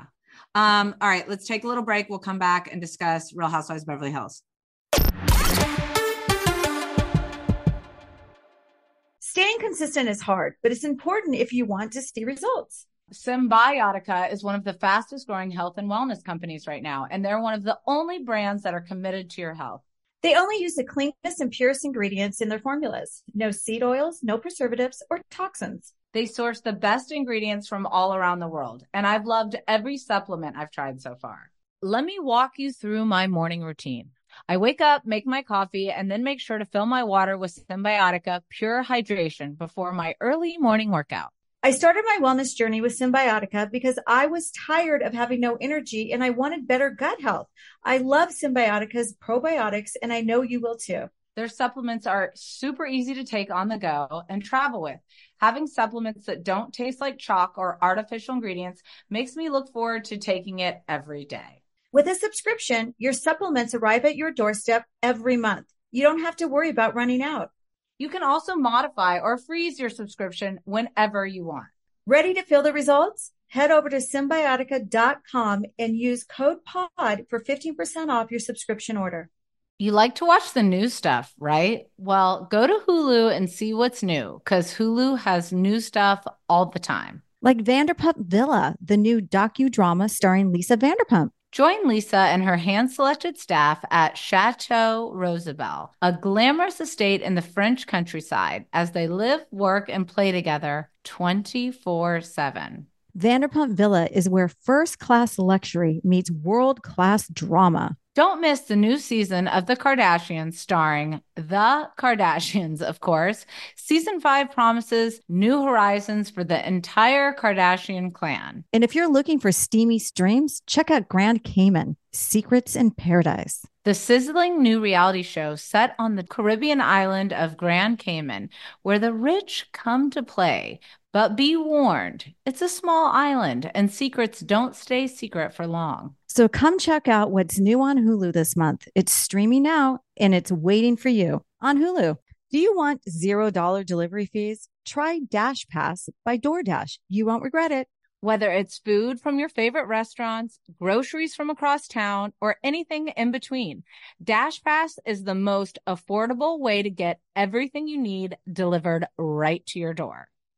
Um. All right. Let's take a little break. We'll come back and discuss Real Housewives of Beverly Hills. Staying consistent is hard, but it's important if you want to see results. Cymbiotika is one of the fastest growing health and wellness companies right now, and they're one of the only brands that are committed to your health. They only use the cleanest and purest ingredients in their formulas. No seed oils, no preservatives or toxins. They source the best ingredients from all around the world, and I've loved every supplement I've tried so far. Let me walk you through my morning routine. I wake up, make my coffee, and then make sure to fill my water with Cymbiotika Pure Hydration before my early morning workout. I started my wellness journey with Cymbiotika because I was tired of having no energy and I wanted better gut health. I love Cymbiotika's probiotics and I know you will too. Their supplements are super easy to take on the go and travel with. Having supplements that don't taste like chalk or artificial ingredients makes me look forward to taking it every day. With a subscription, your supplements arrive at your doorstep every month. You don't have to worry about running out. You can also modify or freeze your subscription whenever you want. Ready to feel the results? Head over to cymbiotika.com and use code POD for 15% off your subscription order. You like to watch the new stuff, right? Well, go to Hulu and see what's new because Hulu has new stuff all the time. Like Vanderpump Villa, the new docudrama starring Lisa Vanderpump. Join Lisa and her hand selected staff at Chateau Rosabelle, a glamorous estate in the French countryside, as they live, work, and play together 24 7. Vanderpump Villa is where first class luxury meets world class drama. Don't miss the new season of The Kardashians starring The Kardashians, of course. Season five promises new horizons for the entire Kardashian clan. And if you're looking for steamy streams, check out Grand Cayman Secrets in Paradise. The sizzling new reality show set on the Caribbean island of Grand Cayman, where the rich come to play. But be warned, it's a small island and secrets don't stay secret for long. So come check out what's new on Hulu this month. It's streaming now and it's waiting for you on Hulu. Do you want $0 delivery fees? Try Dash Pass by DoorDash. You won't regret it. Whether it's food from your favorite restaurants, groceries from across town, or anything in between, Dash Pass is the most affordable way to get everything you need delivered right to your door.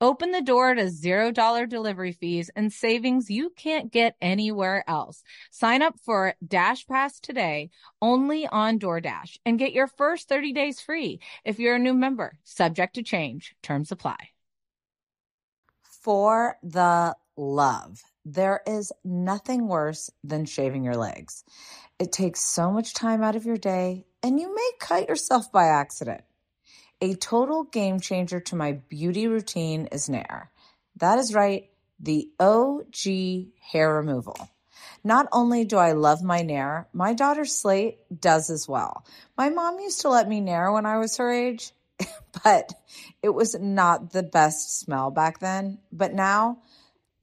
Open the door to $0 delivery fees and savings you can't get anywhere else. Sign up for Dash Pass today only on DoorDash and get your first 30 days free if you're a new member. Subject to change, terms apply. For the love, there is nothing worse than shaving your legs. It takes so much time out of your day, and you may cut yourself by accident. A total game changer to my beauty routine is Nair. That is right, the OG hair removal. Not only do I love my Nair, my daughter Slate does as well. My mom used to let me Nair when I was her age, (laughs) but it was not the best smell back then. But now,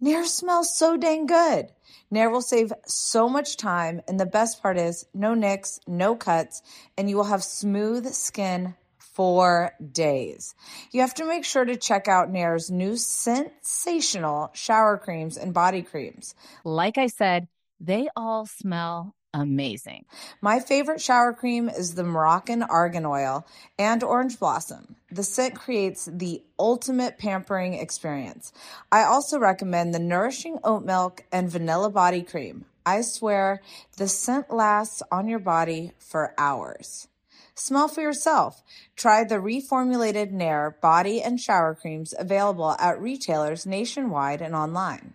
Nair smells so dang good. Nair will save so much time, and the best part is no nicks, no cuts, and you will have smooth skin for days. You have to make sure to check out Nair's new sensational shower creams and body creams. Like I said, they all smell amazing. My favorite shower cream is the Moroccan Argan Oil and Orange Blossom. The scent creates the ultimate pampering experience. I also recommend the Nourishing Oat Milk and Vanilla Body Cream. I swear the scent lasts on your body for hours. Smell for yourself. Try the reformulated Nair body and shower creams available at retailers nationwide and online.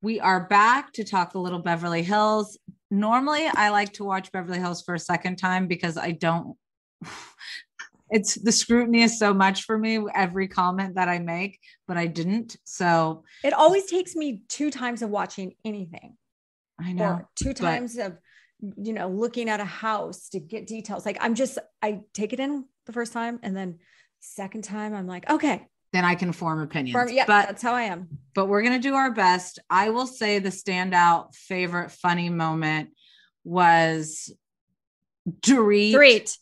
We are back to talk a little Beverly Hills. Normally, I like to watch Beverly Hills for a second time because I don't. It's the scrutiny is so much for me, every comment that I make, but I didn't. So It always takes me two times of watching anything I know. or two but- times of, you know, looking at a house to get details. Like I'm just, I take it in the first time and then second time I'm like, okay, then I can form opinions. firm, yeah, but that's how I am. but we're gonna do our best. I will say the standout favorite funny moment was Dorit, Great.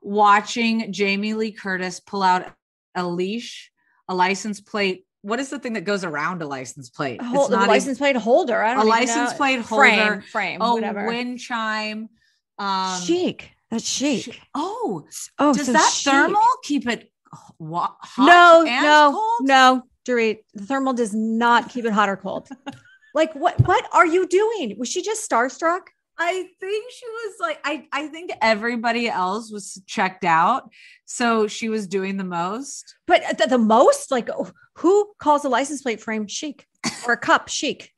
Watching Jamie Lee Curtis pull out a leash, a license plate. What is the thing that goes around a license plate? Hold, the not license plate holder. I don't even license know. plate frame, holder, frame, even, oh, whatever. wind chime. Um, chic. That's chic. sh- Oh, oh, does so that chic. thermal keep it hot No, and no, cold? no, Dorit. The thermal does not keep it hot or cold. (laughs) like what? What are you doing? Was she just starstruck? I think she was like, I, I think everybody else was checked out. So she was doing the most. But the, the most, like, who calls a license plate frame chic or a cup chic?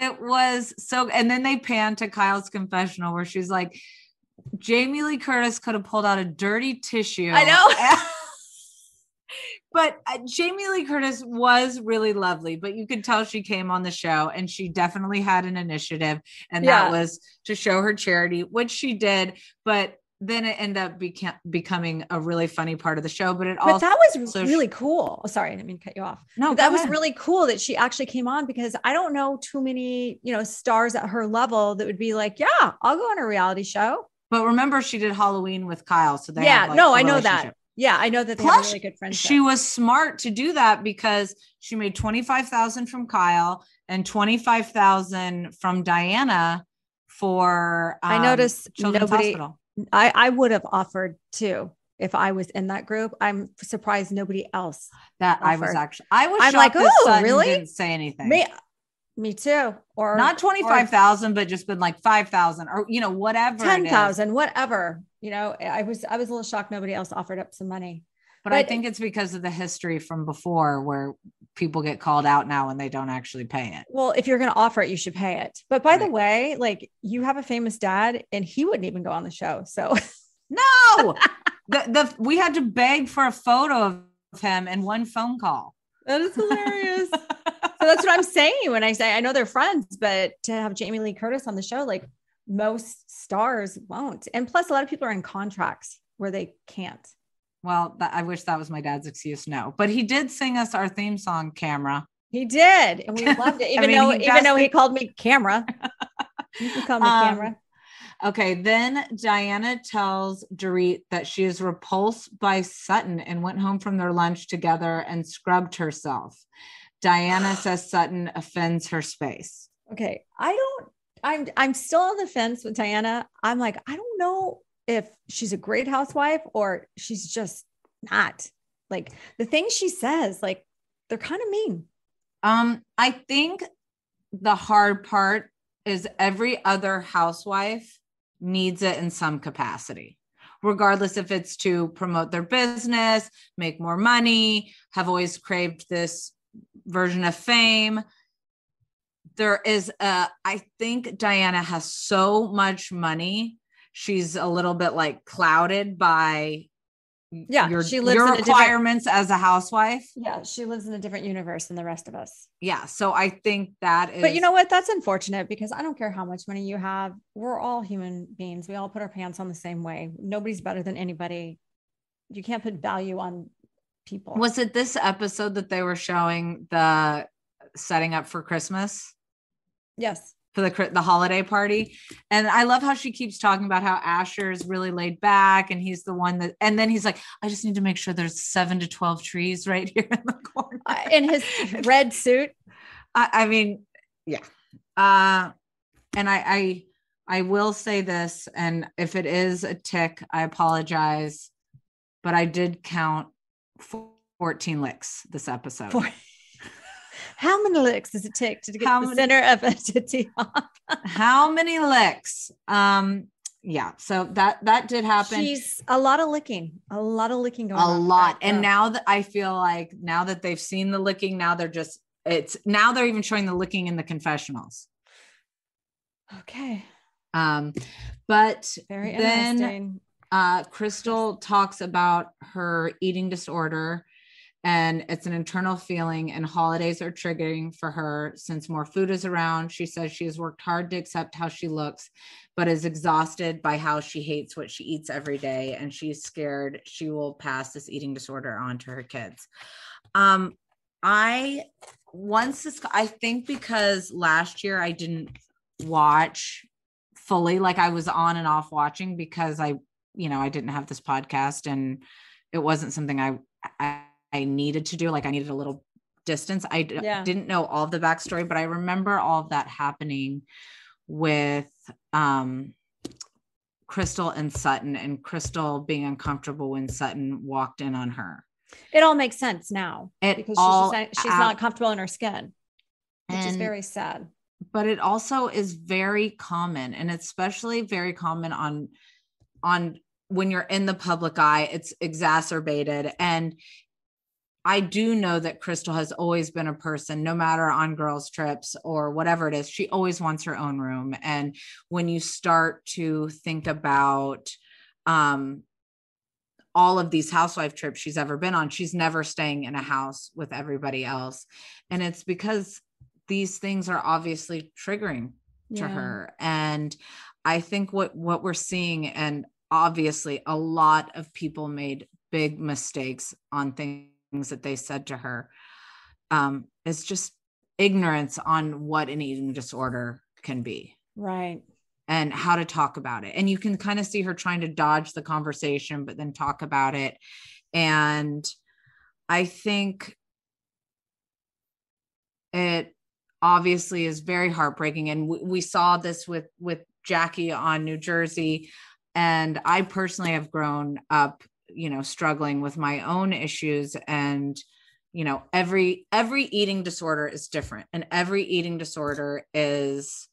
It was so, and then they pan to Kyle's confessional where she's like, Jamie Lee Curtis could have pulled out a dirty tissue. I know. (laughs) but uh, Jamie Lee Curtis was really lovely, but you could tell she came on the show and she definitely had an initiative, and Yeah. that was to show her charity, which she did. But then it ended up beca- becoming a really funny part of the show. But it But also that was really cool. Oh, sorry, I didn't mean to cut you off. no, But that was really cool that she actually came on because I don't know too many, you know, stars at her level that would be like, yeah, I'll go on a reality show. But remember, she did Halloween with Kyle, so they yeah, like, no, I know that. Yeah, I know that they have Plus, a really good friendship. She was smart to do that because she made twenty five thousand from Kyle and twenty five thousand from Diana for. I um, noticed Children's nobody- Hospital. I, I would have offered too if I was in that group. I'm surprised nobody else. That I was actually. I was. I'm like, "Oh, really?" Didn't say anything. Me, me too. Or Not twenty five thousand, but just been like five thousand, or you know whatever. it ten is. whatever. You know, I was I was a little shocked nobody else offered up some money. But, I think it's because of the history from before, where people get called out now and they don't actually pay it. Well, if you're going to offer it, you should pay it. But by the way, like you have a famous dad, and he wouldn't even go on the show. So (laughs) No, the the we had to beg for a photo of him and one phone call. that is hilarious. (laughs) so that's what I'm saying when I say I know they're friends, but to have Jamie Lee Curtis on the show, like most stars won't. And plus, a lot of people are in contracts where they can't. Well, that, I wish that was my dad's excuse. No, but he did sing us our theme song, "Camera." He did, and we loved it. (laughs) I Even mean, though, he even though he called me camera, you can call me (laughs) Um, camera. Okay, then Diana tells Dorit that she is repulsed by Sutton and went home from their lunch together and scrubbed herself. Diana says Sutton offends her space. Okay, I don't. I'm I'm still on the fence with Diana. I'm like, I don't know if she's a great housewife or she's just not. Like the things she says, like they're kind of mean. Um, I think the hard part is every other housewife needs it in some capacity, regardless if it's to promote their business, make more money, have always craved this version of fame. There is a, I think Diana has so much money. She's a little bit like clouded by Yeah, your, she lives your in requirements as a housewife. Yeah, she lives in a different universe than the rest of us. Yeah. So I think that is But you know what? That's unfortunate because I don't care how much money you have. We're all human beings. We all put our pants on the same way. Nobody's better than anybody. You can't put value on people. Was it this episode that they were showing the setting up for Christmas yes. for the the holiday party? And I love how she keeps talking about how Asher is really laid back and he's the one that and then he's like, I just need to make sure there's 7 to 12 trees right (laughs) here in the corner. Uh, in his red suit. (laughs) I, I mean, yeah. Uh and I I I will say this and if it is a tick, I apologize, but I did count 14 licks this episode. For- (laughs) How many licks does it take to get How the many- center of a tootsie pop? how many licks um yeah so that that did happen She's a lot of licking, a lot of licking going a on. A lot and now that i feel like now that they've seen the licking now they're just it's now they're even showing the licking in the confessionals okay, um but very then interesting. Uh crystal talks about her eating disorder and it's an internal feeling and holidays are triggering for her since more food is around. She says she has worked hard to accept how she looks but is exhausted by how she hates what she eats every day and she's scared she will pass this eating disorder on to her kids. Um i once this i think because last year i didn't watch fully like i was on and off watching because i you know i didn't have this podcast and it wasn't something i i, I needed to do like i needed a little distance i d- Yeah. didn't know all of the backstory but i remember all of that happening with um crystal and sutton and crystal being uncomfortable when sutton walked in on her It all makes sense now It because she's, just she's ab- not comfortable in her skin, which is very sad. but it also is very common and especially very common on on when you're in the public eye it's exacerbated and I do know that Crystal has always been a person, no matter on girls' trips or whatever it is, she always wants her own room. And when you start to think about um, all of these housewife trips she's ever been on, she's never staying in a house with everybody else. And it's because these things are obviously triggering to Yeah. her. And I think what what we're seeing and obviously a lot of people made big mistakes on things that they said to her um is just ignorance on what an eating disorder can be Right. and how to talk about it. And you can kind of see her trying to dodge the conversation, but then talk about it. And I think it obviously is very heartbreaking. And we, we saw this with with Jackie on New Jersey. And I personally have grown up, you know, struggling with my own issues and you know every every eating disorder is different and every eating disorder is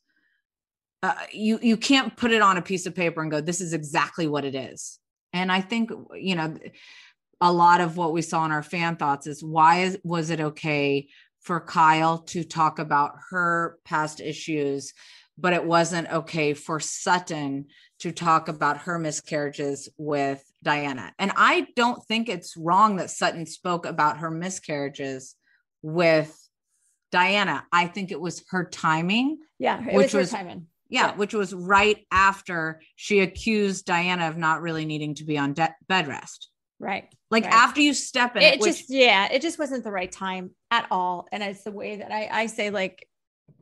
uh, you you can't put it on a piece of paper and go this is exactly what it is. And i think you know a lot of what we saw in our fan thoughts is why is, was it okay for kyle to talk about her past issues but it wasn't okay for sutton to talk about her miscarriages with diana and i don't think it's wrong that sutton spoke about her miscarriages with diana i think it was her timing Yeah. It Which was- timing. yeah, Yeah. which was right after she accused Diana of not really needing to be on de- bed rest. Right. Like Right. after you step in it, it which, just yeah it just wasn't the right time at all and it's the way that i i say like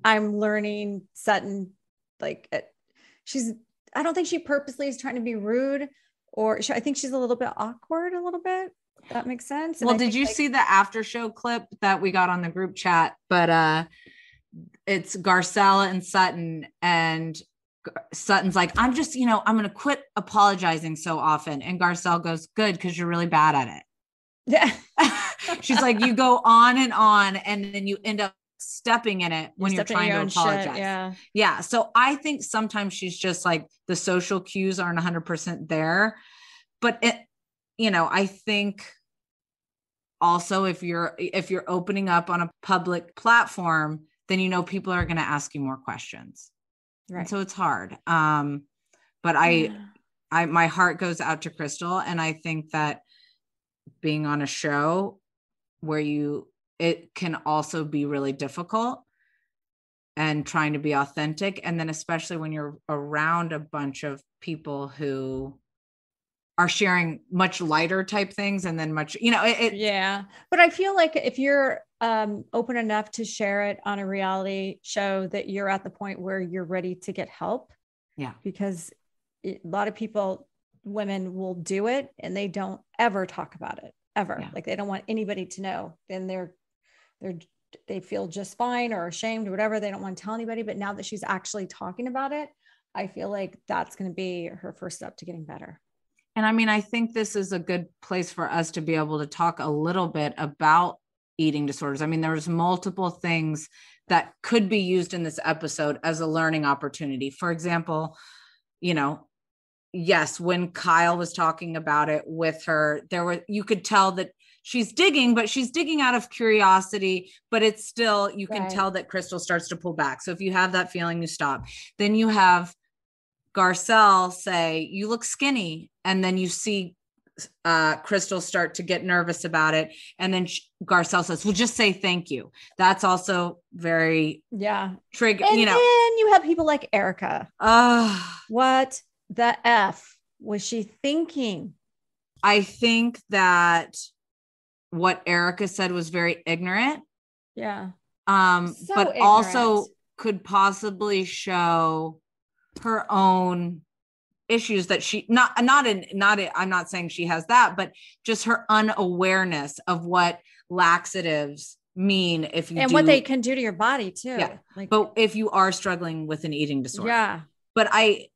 i'm learning sutton like it, she's i don't think she purposely is trying to be rude or she, i think she's a little bit awkward a little bit that makes sense And well, I did you like- see the after show clip that we got on the group chat? But uh it's Garcelle and Sutton and Sutton's like, I'm just, you know, I'm gonna quit apologizing so often. And Garcelle goes, Good, because you're really bad at it. yeah (laughs) She's like, you go on and on, and then you end up stepping in it when you're, in trying to own shit, apologize. yeah Yeah. So I think sometimes she's just like the social cues aren't 100% there. But it, you know, I think also if you're if you're opening up on a public platform, then you know people are going to ask you more questions. And right so it's hard. Um but I Yeah. I my heart goes out to Crystal and I think that being on a show where you it can also be really difficult and trying to be authentic. And then especially when you're around a bunch of people who are sharing much lighter type things and then much you know it, it yeah. But i feel like if you're um open enough to share it on a reality show that you're at the point where you're ready to get help. Yeah. because a lot of people women will do it and they don't ever talk about it ever. Yeah. like they don't want anybody to know. Then they're they're they feel just fine or ashamed or whatever they don't want to tell anybody but now that she's actually talking about it i feel like that's going to be her first step to getting better And I mean, I think this is a good place for us to be able to talk a little bit about eating disorders. I mean, there's multiple things that could be used in this episode as a learning opportunity. For example, you know, yes, when Kyle was talking about it with her, there were you could tell that she's digging, but she's digging out of curiosity, but it's still you can Right. tell that Crystal starts to pull back. So if you have that feeling, you stop. Then you have Garcelle say, You look skinny. And then you see uh, Crystal start to get nervous about it. And then sh- Garcelle says, Well, just say thank you. That's also very yeah trigger, and you know. then you have people like Erika Uh, what the f was she thinking I think that what Erika said was very ignorant, yeah. Um, So but also could possibly show her own issues that she not not in not i I'm not saying she has that, but just her unawareness of what laxatives mean if you and do, what they can do to your body too. Yeah. like but if you are struggling with an eating disorder. yeah. But I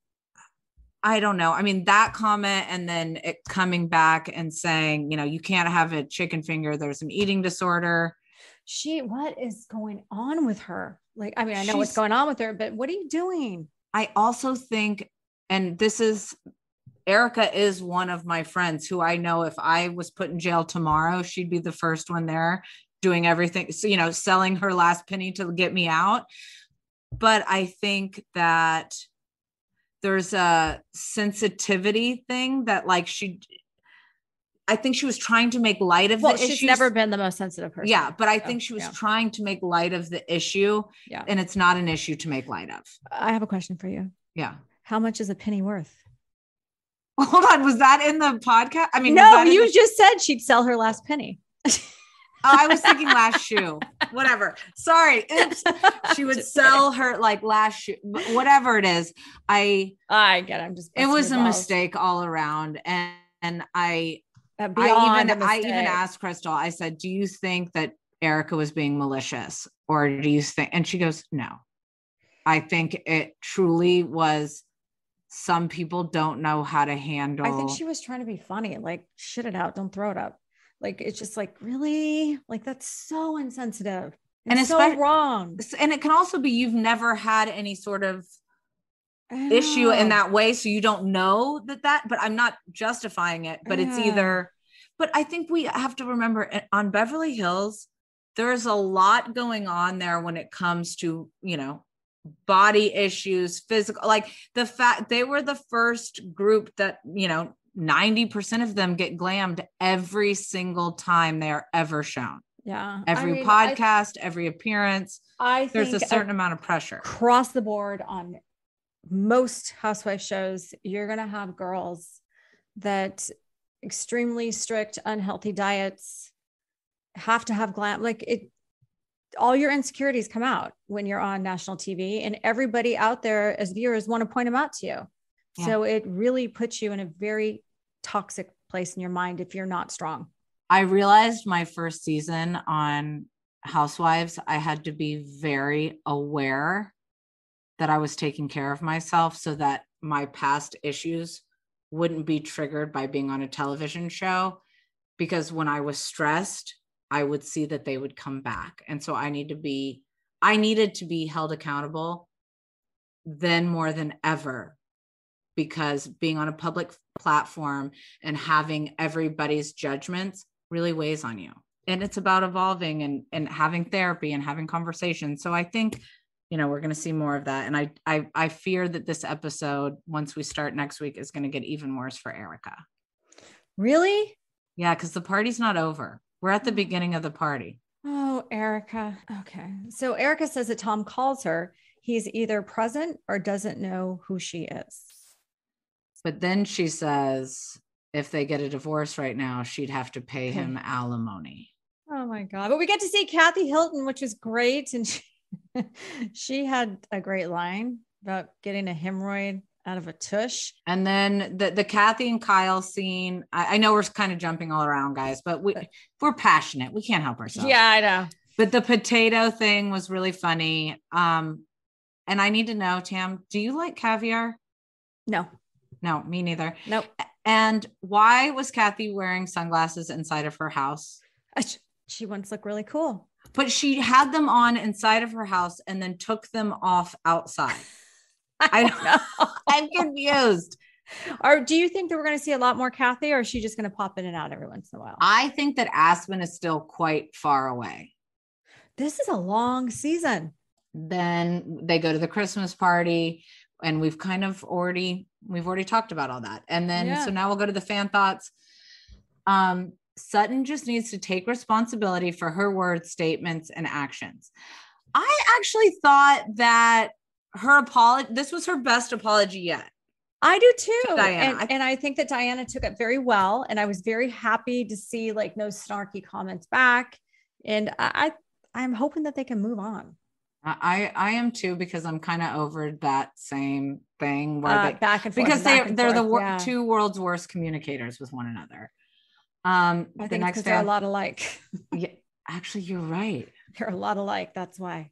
I don't know. I mean, that comment and then it coming back and saying, you know, you can't have a chicken finger. There's an eating disorder. she what is going on with her like i mean i know what's going on with her but what are you doing I also think, and this is Erika is one of my friends who I know if I was put in jail tomorrow, she'd be the first one there doing everything, so, you know, selling her last penny to get me out. But I think that there's a sensitivity thing that like she I think she was trying to make light of well the she's issues. never been the most sensitive person yeah, but I so, think she was yeah. trying to make light of the issue. Yeah. And it's not an issue to make light of. i have a question for you Yeah. how much is a penny worth (laughs) Hold on, was that in the podcast? I mean, no, you the- just said she'd sell her last penny. (laughs) Oh, I was thinking last shoe. (laughs) Whatever. Sorry. Oops. She would sell her like last shoe, whatever it is. I I get. it. I'm just. it was a balls. mistake all around, and and I Uh, I even I even asked Crystal. I said, "Do you think that Erika was being malicious, or do you think?" And she goes, "No, I think it truly was." Some people don't know how to handle. I think she was trying to be funny, like shit it out, don't throw it up. Like it's just like really, like that's so insensitive and, And so wrong. and it can also be you've never had any sort of issue in that way so you don't know that that but i'm not justifying it but it's either but i think we have to remember uh, on beverly hills there's a lot going on there when it comes to you know body issues physical like the fact they were the first group that you know 90% of them get glammed every single time they are ever shown Yeah, every I mean, podcast every appearance I, there's a think uh, certain amount of pressure across the board on most housewife shows, you're gonna have girls that extremely strict, unhealthy diets have to have glam. Like it, all your insecurities come out when you're on national TV, and everybody out there as viewers want to point them out to you. Yeah. So it really puts you in a very toxic place in your mind if you're not strong. I realized my first season on Housewives, I had to be very aware that I was taking care of myself so that my past issues wouldn't be triggered by being on a television show. Because when I was stressed, I would see that they would come back. And so I need to be, I needed to be held accountable then more than ever because being on a public platform and having everybody's judgments really weighs on you and it's about evolving and and having therapy and having conversations so i think you know we're going to see more of that and I, I i fear that this episode once we start next week is going to get even worse for Erika Really? yeah because the party's not over we're at the beginning of the party Oh, Erika. Okay. So Erika says that Tom calls her. He's either present or doesn't know who she is. But then she says if they get a divorce right now she'd have to pay him alimony Oh my God. But we get to see Kathy Hilton, which is great. And she, (laughs) she had a great line about getting a hemorrhoid out of a tush. And then the the Kathy and Kyle scene. I, I know we're kind of jumping all around, guys, but we we're passionate. We can't help ourselves. Yeah, I know. But the potato thing was really funny. Um, and I need to know, Tam, do you like caviar? No, No, me neither. nope. And why was Kathy wearing sunglasses inside of her house? She wants to look really cool. But she had them on inside of her house and then took them off outside. (laughs) I don't know. (laughs) I'm confused. Or do you think that we're going to see a lot more Kathy, or is she just going to pop in and out every once in a while? I think that Aspen is still quite far away. this is a long season. then they go to the christmas party and we've kind of already we've already talked about all that and then Yeah. so now we'll go to the fan thoughts um sutton just needs to take responsibility for her words statements and actions i actually thought that her apology this was her best apology yet I do too. Diana. And, and I think that Diana took it very well. And I was very happy to see like no snarky comments back. And I, I I'm hoping that they can move on. I i am too because i'm kind of over that same thing where Uh, they, back and forth. because they they're the wor- yeah. two world's worst communicators with one another um I the think next because they're a lot alike. (laughs) Yeah, actually, you're right. they're a lot alike. That's why.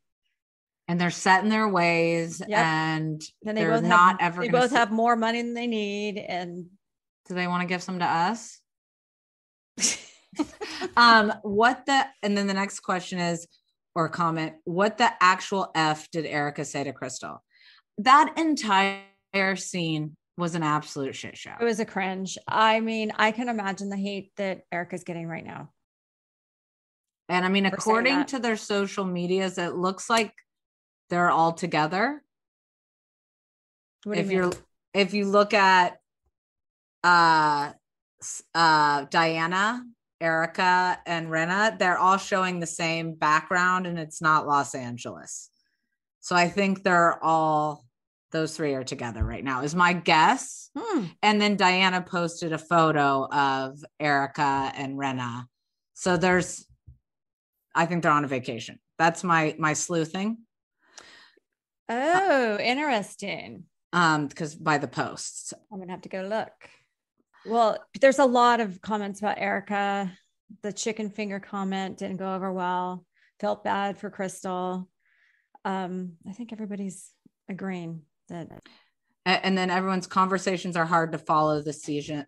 And they're set in their ways, Yep. and Then they They're both not have, ever They both see- have more money than they need, and do they want to give some to us? (laughs) um, what the? And then the next question is, or comment, what the actual f did Erika say to Crystal? That entire scene was an absolute shit show. it was a cringe. I mean, I can imagine the hate that Erika's getting right now. And I mean, according to their social medias, it looks like they're all together. What if you you're if you look at uh uh Diana, Erika, and Rinna, they're all showing the same background and it's not Los Angeles. So I think they're all those three are together right now, is my guess. Hmm. And then Diana posted a photo of Erika and Rinna. So there's, I think they're on a vacation. That's my my sleuthing. Oh, interesting. Um, because by the posts. I'm gonna have to go look. Well, there's a lot of comments about Erika. The chicken finger comment didn't go over well. Felt bad for Crystal. Um, I think everybody's agreeing that And then everyone's conversations are hard to follow this season.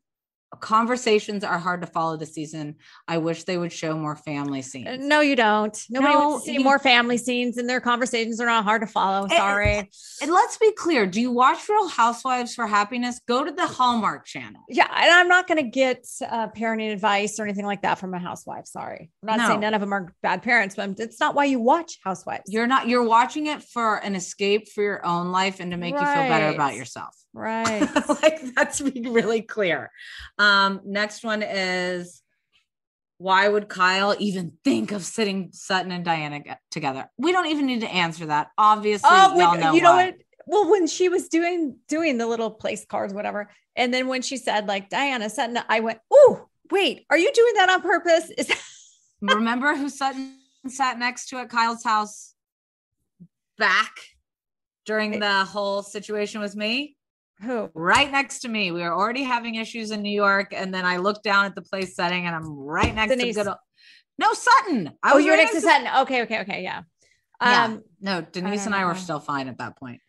Conversations are hard to follow this season. I wish they would show more family scenes. Uh, no, you don't. Nobody No, wants to see you- more family scenes, and their conversations are not hard to follow. Sorry. And let's be clear: Do you watch Real Housewives for happiness? Go to the Hallmark Channel. Yeah, and I'm not going to get uh, parenting advice or anything like that from a housewife. Sorry, I'm not No. saying none of them are bad parents, but it's not why you watch Housewives. You're not. You're watching it for an escape for your own life and to make you feel better about yourself. Right. (laughs) like that's being really clear. Um, next one is why would Kyle even think of sitting Sutton and Diana get- together? We don't even need to answer that. Obviously, oh, y'all when, know you know why. what? Well, when she was doing doing the little place cards, whatever, and then when she said like Diana Sutton, I went, "Oh, wait, are you doing that on purpose?" Is (laughs) Remember who Sutton sat next to at Kyle's house back during the whole situation with me? Who? Right next to me. We were already having issues in New York. And then I looked down at the place setting and I'm right next Denise. to good. old- No, Sutton. I Oh, was you were right next to Sutton. Okay, okay, okay, yeah. Yeah. Um, no, Denise don't and I were still fine at that point.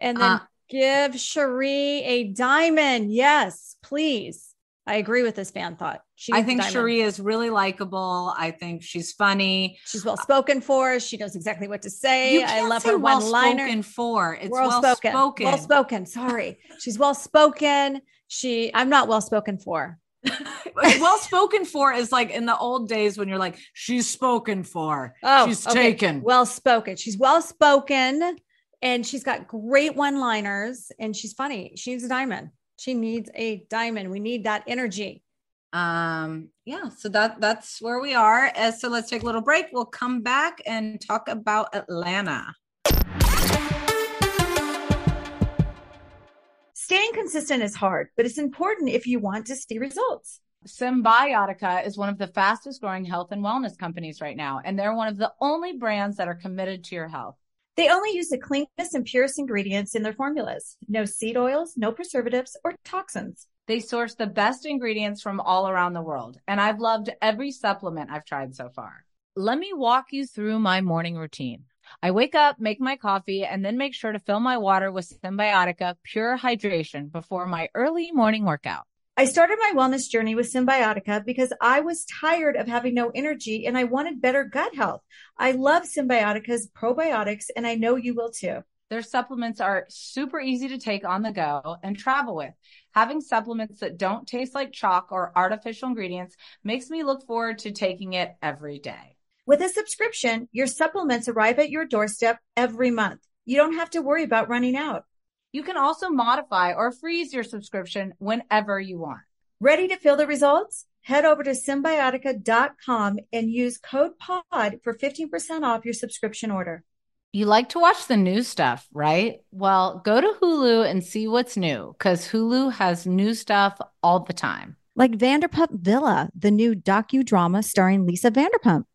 and then Uh, give Sheree a diamond. Yes, please. I agree with this fan thought. She I think. Sheree is really likable. I think she's funny. She's well spoken for. She knows exactly what to say. I love her one liner. well-spoken for. It's well spoken. spoken. Well spoken. Sorry. She's well spoken. She, I'm not well spoken for. (laughs) well spoken for is like in the old days when you're like, she's spoken for. Oh, she's okay. taken. Well spoken. She's well spoken and she's got great one liners and she's funny. She needs a diamond. She needs a diamond. We need that energy. um yeah so that that's where we are Uh, so let's take a little break we'll come back and talk about atlanta Staying consistent is hard, but it's important if you want to see results. Cymbiotika is one of the fastest growing health and wellness companies right now, and they're one of the only brands that are committed to your health. They only use the cleanest and purest ingredients in their formulas. No seed oils, no preservatives or toxins. They source the best ingredients from all around the world, and I've loved every supplement I've tried so far. Let me walk you through my morning routine. I wake up, make my coffee, and then make sure to fill my water with Cymbiotika Pure Hydration before my early morning workout. I started my wellness journey with Cymbiotika because I was tired of having no energy and I wanted better gut health. I love Cymbiotika's probiotics and I know you will too. Their supplements are super easy to take on the go and travel with. Having supplements that don't taste like chalk or artificial ingredients makes me look forward to taking it every day. With a subscription, your supplements arrive at your doorstep every month. You don't have to worry about running out. You can also modify or freeze your subscription whenever you want. Ready to feel the results? Head over to cymbiotika.com and use code POD for 15% off your subscription order. You like to watch the new stuff, right? Well, go to Hulu and see what's new because Hulu has new stuff all the time. Like Vanderpump Villa, the new docudrama starring Lisa Vanderpump.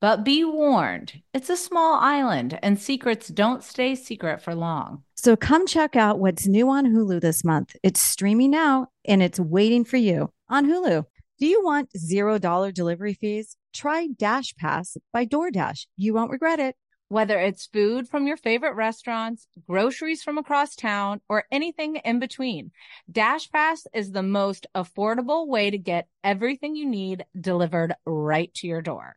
But be warned, it's a small island and secrets don't stay secret for long. So come check out what's new on Hulu this month. It's streaming now and it's waiting for you on Hulu. Do you want $0 delivery fees? Try Dash Pass by DoorDash. You won't regret it. Whether it's food from your favorite restaurants, groceries from across town, or anything in between, Dash Pass is the most affordable way to get everything you need delivered right to your door.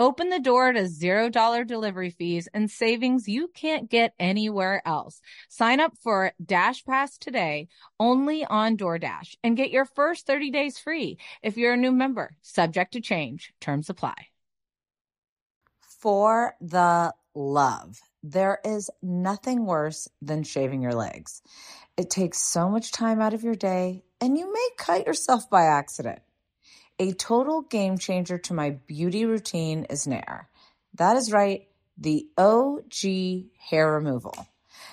Open the door to $0 delivery fees and savings you can't get anywhere else. Sign up for Dash Pass today only on DoorDash and get your first 30 days free if you're a new member. Subject to change, terms apply. For the love, there is nothing worse than shaving your legs. It takes so much time out of your day, and you may cut yourself by accident. A total game changer to my beauty routine is Nair. That is right, the OG hair removal.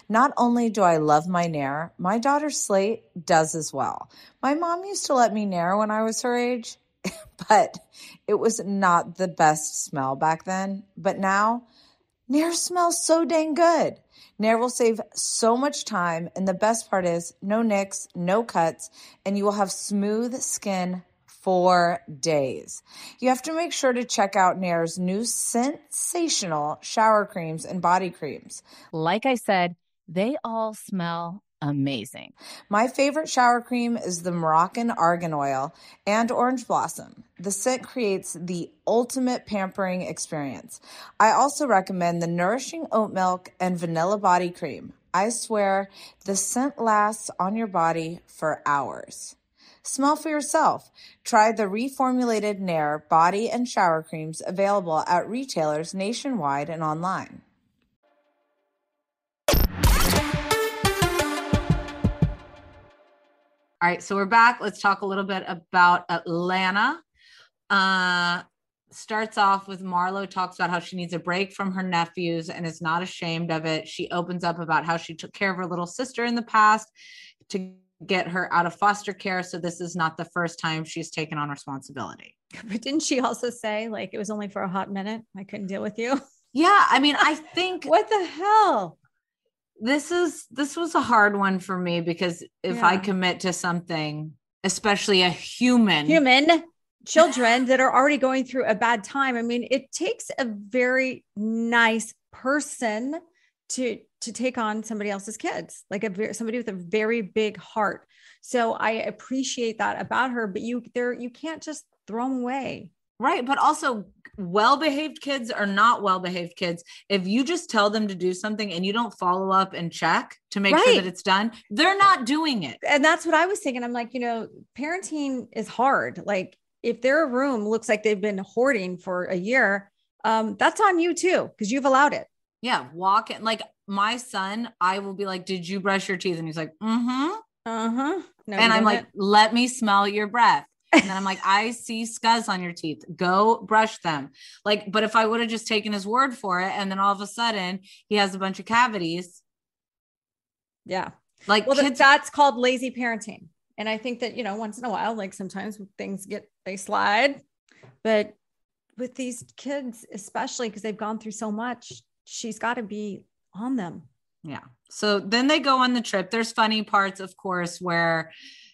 Not only do I love my Nair, my daughter Slate does as well. My mom used to let me Nair when I was her age, (laughs) but it was not the best smell back then. But now, Nair smells so dang good. Nair will save so much time, and the best part is no nicks, no cuts, and you will have smooth skin for days. You have to make sure to check out Nair's new sensational shower creams and body creams. Like I said, they all smell amazing. My favorite shower cream is the Moroccan Argan Oil and Orange Blossom. The scent creates the ultimate pampering experience. I also recommend the Nourishing Oat Milk and Vanilla Body Cream. I swear the scent lasts on your body for hours. Smell for yourself. Try the reformulated Nair body and shower creams available at retailers nationwide and online. All right, so we're back. Let's talk a little bit about Atlanta. Uh, starts off with Marlo talks about how she needs a break from her nephews and is not ashamed of it. She opens up about how she took care of her little sister in the past to get her out of foster care. So this is not the first time she's taken on responsibility. (laughs) But didn't she also say like it was only for a hot minute? I couldn't deal with you. Yeah, I mean, I (laughs) think what the hell? This is this was a hard one for me because if I commit to something, especially a human, Human (sighs) children that are already going through a bad time. I mean, it takes a very nice person to to take on somebody else's kids, like a very, somebody with a very big heart. So I appreciate that about her, but you there you can't just throw them away. right? But also well-behaved kids are not well-behaved kids. If you just tell them to do something and you don't follow up and check to make sure that it's done, they're not doing it. and that's what I was thinking. I'm like, you know, parenting is hard. Like if their room looks like they've been hoarding for a year, um, that's on you too, because you've allowed it. Yeah, walk in like my son, I will be like, Did you brush your teeth? And he's like, Mm-hmm. Uh-huh. No, and I'm like, didn't. let me smell your breath. And then I'm like, (laughs) I see scuzz on your teeth. Go brush them. Like, but if I would have just taken his word for it, and then all of a sudden he has a bunch of cavities, yeah. like Well, kids, that's called lazy parenting. And I think that, you know, once in a while, like sometimes things get, they slide. But with these kids, especially because they've gone through so much, she's got to be on them. yeah. So then they go on the trip. There's funny parts, of course, where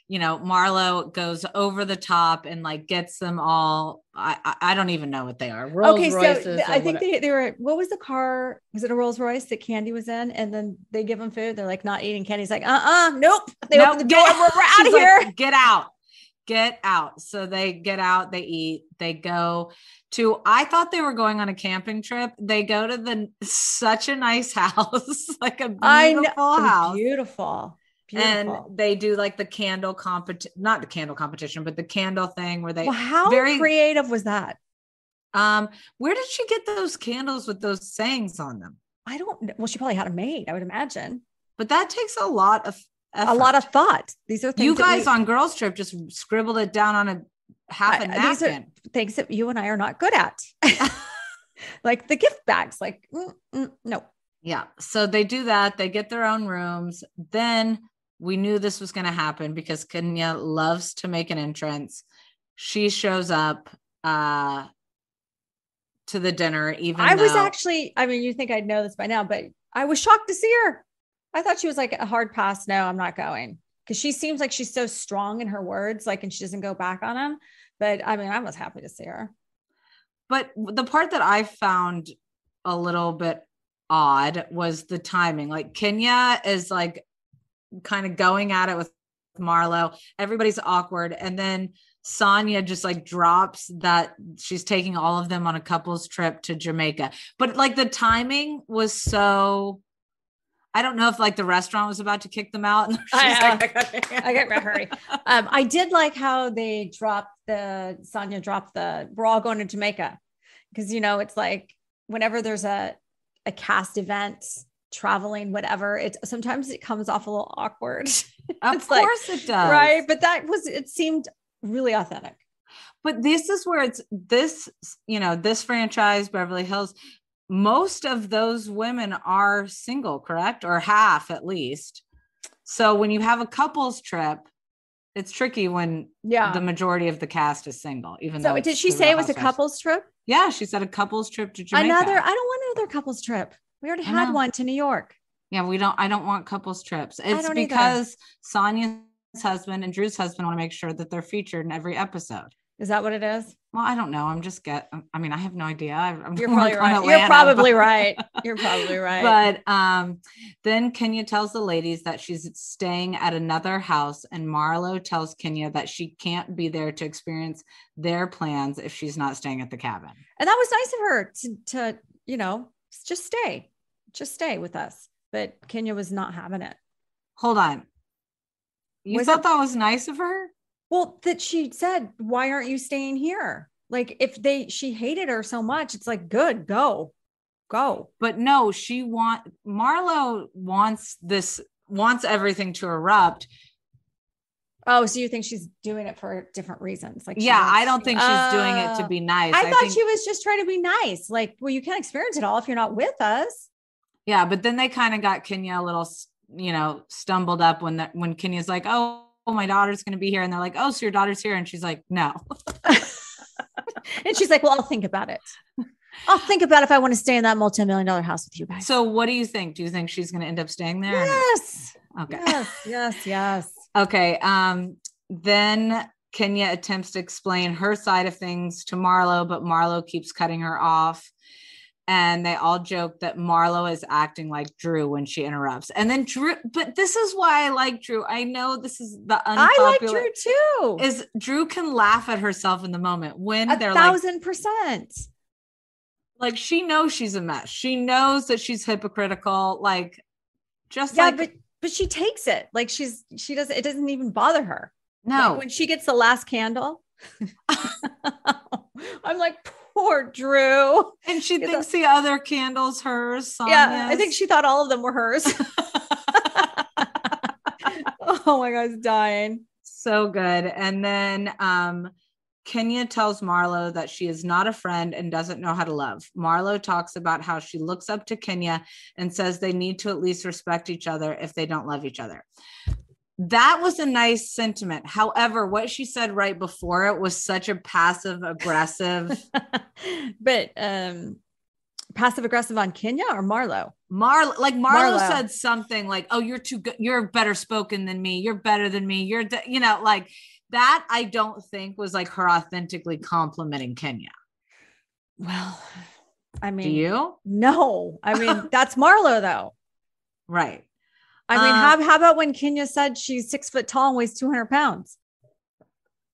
you know Marlo goes over the top and like gets them all. I I, don't even know what they are. Rolls okay, so Royces or I think they, they were. What was the car? Was it a Rolls Royce that Kandi was in? And then they give them food. They're like not eating. Kandi's like, uh, uh nope. They No, open the get- door. We're, we're out of like, here. get out. Get out. So they get out, they eat, they go to I thought they were going on a camping trip. They go to the such a nice (laughs) house, like a beautiful house. Beautiful. Beautiful. And they do like the candle competition, not the candle competition, but the candle thing where they well, how very- creative was that? um where did she get those candles with those sayings on them? I don't know. Well, she probably had them made, I would imagine. But that takes a lot of A lot of thought. These are things you guys we- on girls trip just scribbled it down on a half a I- these are- things that you and I are not good at. (laughs) like the gift bags, like, mm, mm, no. Yeah. So they do that. They get their own rooms. Then we knew this was going to happen because Kenya loves to make an entrance. She shows up uh, to the dinner, even I was actually, I mean, you think I'd know this by now, but I was shocked to see her. I thought she was like a hard pass. No, I'm not going. Cause she seems like she's so strong in her words, like, and she doesn't go back on them. But I mean, I was happy to see her. But the part that I found a little bit odd was the timing. Like Kenya is like kind of going at it with Marlo. Everybody's awkward. And then Sanya just like drops that she's taking all of them on a couple's trip to Jamaica. But like the timing was so I don't know if like the restaurant was about to kick them out. And (laughs) she's I, like, (laughs) I got hurry. Um, I did like how they dropped the Sanya dropped the we're all going to Jamaica because you know it's like whenever there's a a cast event traveling whatever it sometimes it comes off a little awkward (laughs) Of It's like, course it does. right but that was it seemed really authentic but this is where it's this you know this franchise beverly hills most of those women are single correct? Or half at least. So when you have a couples trip it's tricky when yeah. the majority of the cast is single even so though did she say it was a couples trip? Yeah she said a couples trip to jamaica. Another i don't want another couples trip. We already had one to new york. Yeah we don't i don't want couples trips. It's don't either. because Sanya's husband and drew's husband want to make sure that they're featured in every episode is that what it is well i don't know i'm just get i mean i have no idea i'm you're probably right you're probably but- right (laughs) you're probably right But um, then Kenya tells the ladies that she's staying at another house, and Marlo tells Kenya that she can't be there to experience their plans if she's not staying at the cabin. And that was nice of her to, to, you know, just stay, just stay with us. But Kenya was not having it. Hold on. You Was thought it- that was nice of her? Well, that she said, why aren't you staying here? Like if they, she hated her so much, it's like, good, go, go. But no, she want Marlo wants this wants everything to erupt. Oh, so you think she's doing it for different reasons? Like, yeah, I don't think she's doing it to be uh, nice. I, thought think, she was just trying to be nice. Like, well, you can't experience it all if you're not with us. Yeah, but then they kind of got Kenya a little, you know, stumbled up when that when Kenya's like, "Oh, my daughter's going to be here," and they're like, "Oh, so your daughter's here," and she's like, "No." (laughs) And she's like, well, I'll think about it. I'll think about if I want to stay in that multi-million dollar house with you guys. So, what do you think? Do you think she's going to end up staying there? yes, Okay. yes, yes, yes. Okay. Um, then Kenya attempts to explain her side of things to Marlo, but Marlo keeps cutting her off. And they all joke that Marlo is acting like Drew when she interrupts. And then Drew, but this is why I like Drew. I know this is the unpopular. I like. Drew too. Is Drew can laugh at herself in the moment when a they're like, thousand percent. like she knows she's a mess. She knows that she's hypocritical. Like, just Yeah, like but but she takes it like she's she doesn't. It doesn't even bother her. no, Like, when she gets the last candle, (laughs) I'm like, (laughs) poor Drew. and she thinks the other candle's hers. Yeah, I think she thought all of them were hers. (laughs) (laughs) oh my was dying. so good. And then um Kenya tells Marlo that she is not a friend and doesn't know how to love. Marlo talks about how she looks up to Kenya and says they need to at least respect each other if they don't love each other. That was a nice sentiment. However, what she said right before it was such a passive aggressive. (laughs) but um passive aggressive on Kenya or Marlo? Marlo, like Marlo, Marlo. said something like, "Oh, you're too good. You're better spoken than me. You're better than me. You're, de-" you know, like that." I don't think was like her authentically complimenting Kenya. Well, I mean, Do you? no. I mean, (laughs) that's Marlo though. Right. I mean, Uh, how, how about when Kenya said she's six foot tall and weighs 200 pounds?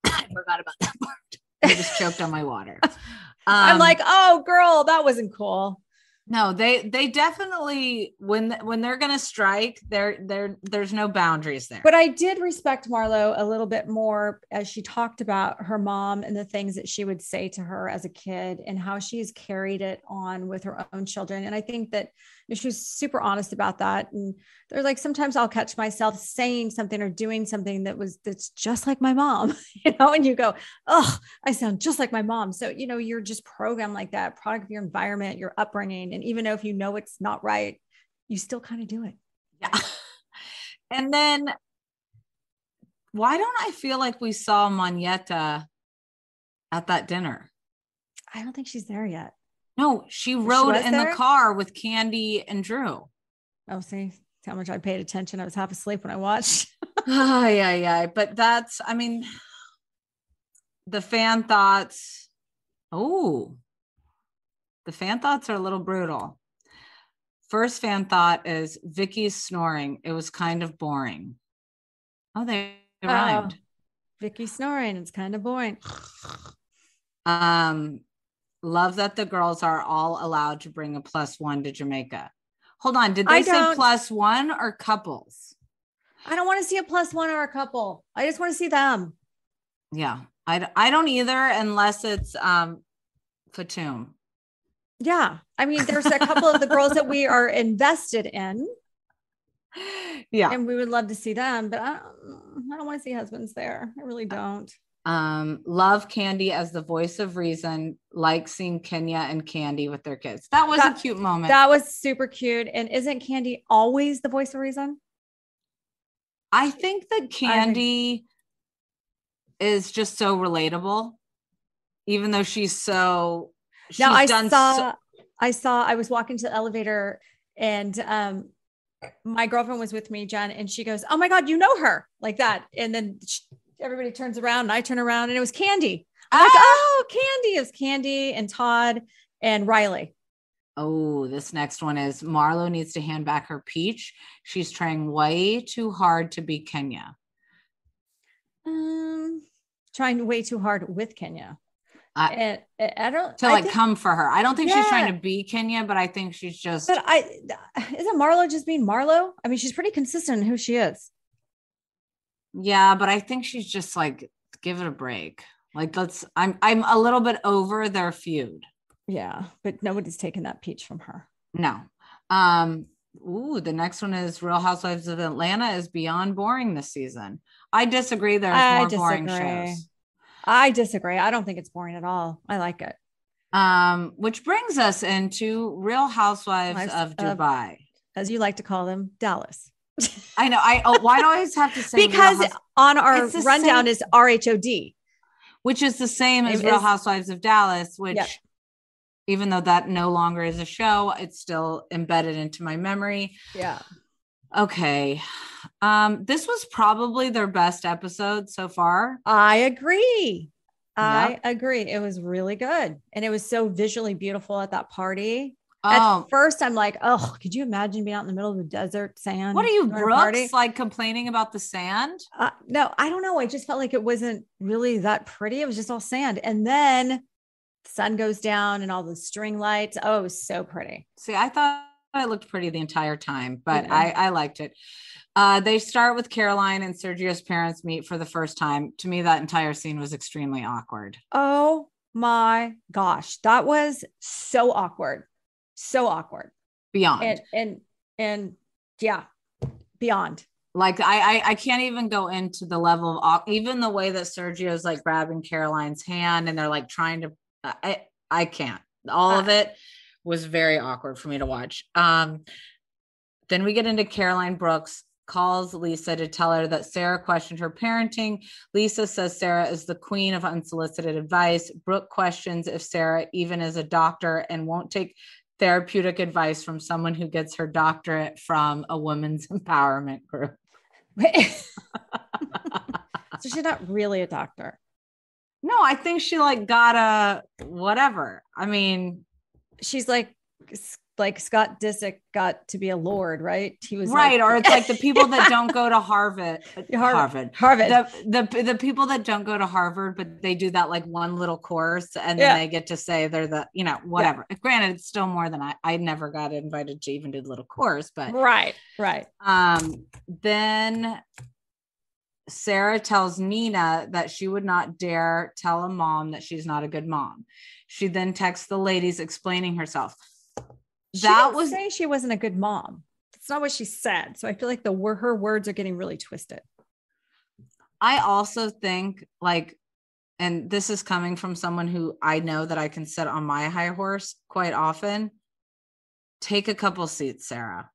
I forgot about that part. I just choked on my water. (laughs) I'm Um, like, oh, girl, that wasn't cool. no, they they definitely when when they're gonna strike, there there there's no boundaries there. But I did respect Marlo a little bit more as she talked about her mom and the things that she would say to her as a kid and how she's carried it on with her own children. And I think that know, she was super honest about that. And there's like sometimes I'll catch myself saying something or doing something that was that's just like my mom, (laughs) you know, and you go, oh, I sound just like my mom. So, you know, you're just programmed like that, product of your environment, your upbringing. And even though if you know it's not right, you still kind of do it. Yeah. (laughs) And then why don't I feel like we saw Monyetta at that dinner? I don't think she's there yet. No, she rode was in there? the car with Kandi and Drew. Oh, see how much I paid attention. I was half asleep when I watched. Oh, yeah, yeah. But that's, I mean, the fan thoughts. Oh, the fan thoughts are a little brutal. First fan thought is Vicky's snoring. It was kind of boring. Oh, they Oh. rhymed. Vicky snoring. It's kind of boring. Um, love that the girls are all allowed to bring a plus one to Jamaica. Hold on, did they I say plus one or couples? I don't want to see a plus one or a couple. I just want to see them. Yeah, I, I don't either unless it's um Fatum. Yeah. I mean, there's a couple of the girls that we are invested in, (laughs) Yeah. and we would love to see them, but I don't, I don't want to see husbands there. I really don't. Um, love Kandi as the voice of reason, like seeing Kenya and Kandi with their kids. That was That- a cute moment. That was super cute. And isn't Kandi always the voice of reason? I think that Kandi is just so relatable, even though she's so she's now I done saw, so- I saw, I was walking to the elevator and um, my girlfriend was with me, Jen, and she goes, "Oh my god, you know her!" like that. And then sh everybody turns around, and I turn around, and it was Kandi. I'm like, Ah! "Oh, Kandi!" is Kandi and Todd and Riley. Oh, this next one is Marlo needs to hand back her peach. She's trying way too hard to be Kenya. Um, trying way too hard with Kenya. I- and I I don't To I like think- come for her. I don't think she's trying to be Kenya, but I think she's just But I isn't Marlo just being Marlo? I mean, she's pretty consistent in who she is. Yeah, but I think she's just like give it a break. Like let's I'm I'm a little bit over their feud. Yeah, but nobody's taken that peach from her. No. Um ooh, the next one is Real Housewives of Atlanta is beyond boring this season. I disagree there's I more boring disagree. shows. I disagree. I don't think it's boring at all. I like it. Um, which brings us into Real Housewives Wives of of- Dubai. As you like to call them, Dallas. I know. I oh, why do I always have to say because on our rundown same- is RHOD. which is the same as Real Housewives of Dallas, which Yep. even though that no longer is a show, it's still embedded into my memory. Yeah. Okay. Um, this was probably their best episode so far. I agree. I agree. It was really good. And it was so visually beautiful at that party. Oh, At first, I'm like, oh, could you imagine being out in the middle of the desert sand? what are you? Brooks? Like complaining about the sand? Uh, no, I don't know. I just felt like it wasn't really that pretty. It was just all sand. And then the sun goes down and all the string lights. Oh, it was so pretty. See, I thought it looked pretty the entire time, but Mhm. I, I liked it. Uh, they start with Caroline and Sergio's parents meet for the first time. To me, that entire scene was extremely awkward. Oh my gosh. That was so awkward. So awkward. Beyond. And and and yeah, beyond. like I, I I can't even go into the level of even the way that Sergio's like grabbing Caroline's hand and they're like trying to I I can't. All of it was very awkward for me to watch. Um then we get into Caroline Brooks calls Lisa to tell her that Sarah questioned her parenting. Lisa says Sarah is the queen of unsolicited advice. Brooke questions if Sarah even is a doctor and won't take therapeutic advice from someone who gets her doctorate from a women's (laughs) empowerment group. (laughs) so she's not really a doctor. No, I think she like got a whatever. I mean, She's like like Scott Disick got to be a lord, right? He was right, like, or it's like the people that (laughs) don't go to Harvard, Harvard. Harvard, Harvard. the, the the people that don't go to Harvard, but they do that like one little course, and then they get to say they're the you know whatever. Granted, it's still more than I. I never got invited to even do the little course, but right, right. Um, then Sarah tells Nina that she would not dare tell a mom that she's not a good mom. She then texts the ladies explaining herself. She That didn't was say she wasn't a good mom. That's not what she said. So I feel like the her words are getting really twisted. I also think like and this is coming from someone who I know that I can sit on my high horse quite often. Take a couple seats, Sarah.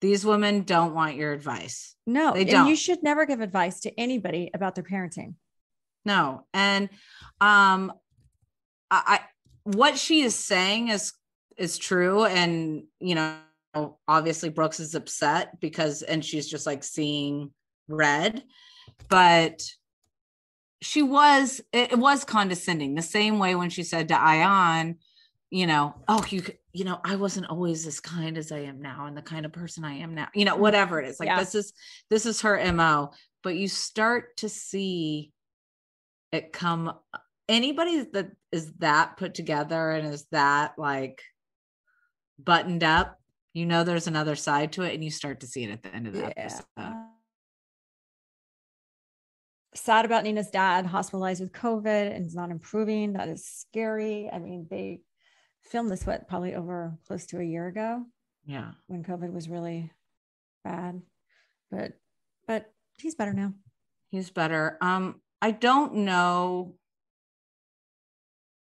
These women don't want your advice. No, They don't. you should never give advice to anybody about their parenting. No. And um I, I what she is saying is is true. And you know obviously brooks is upset because and she's just like seeing red. But she was it, was condescending. The same way when she said to Ayan you know oh you you know i wasn't always as kind as i am now and the kind of person i am now you know whatever it is. Like Yeah. this is this is her mo but you start to see it come anybody that is that put together and is that like buttoned up you know there's another side to it and you start to see it at the end of the episode Sad about Nina's dad hospitalized with COVID and is not improving. That is scary. I mean, they filmed this what probably over close to a year ago yeah when COVID was really bad. But but he's better now. he's better um i don't know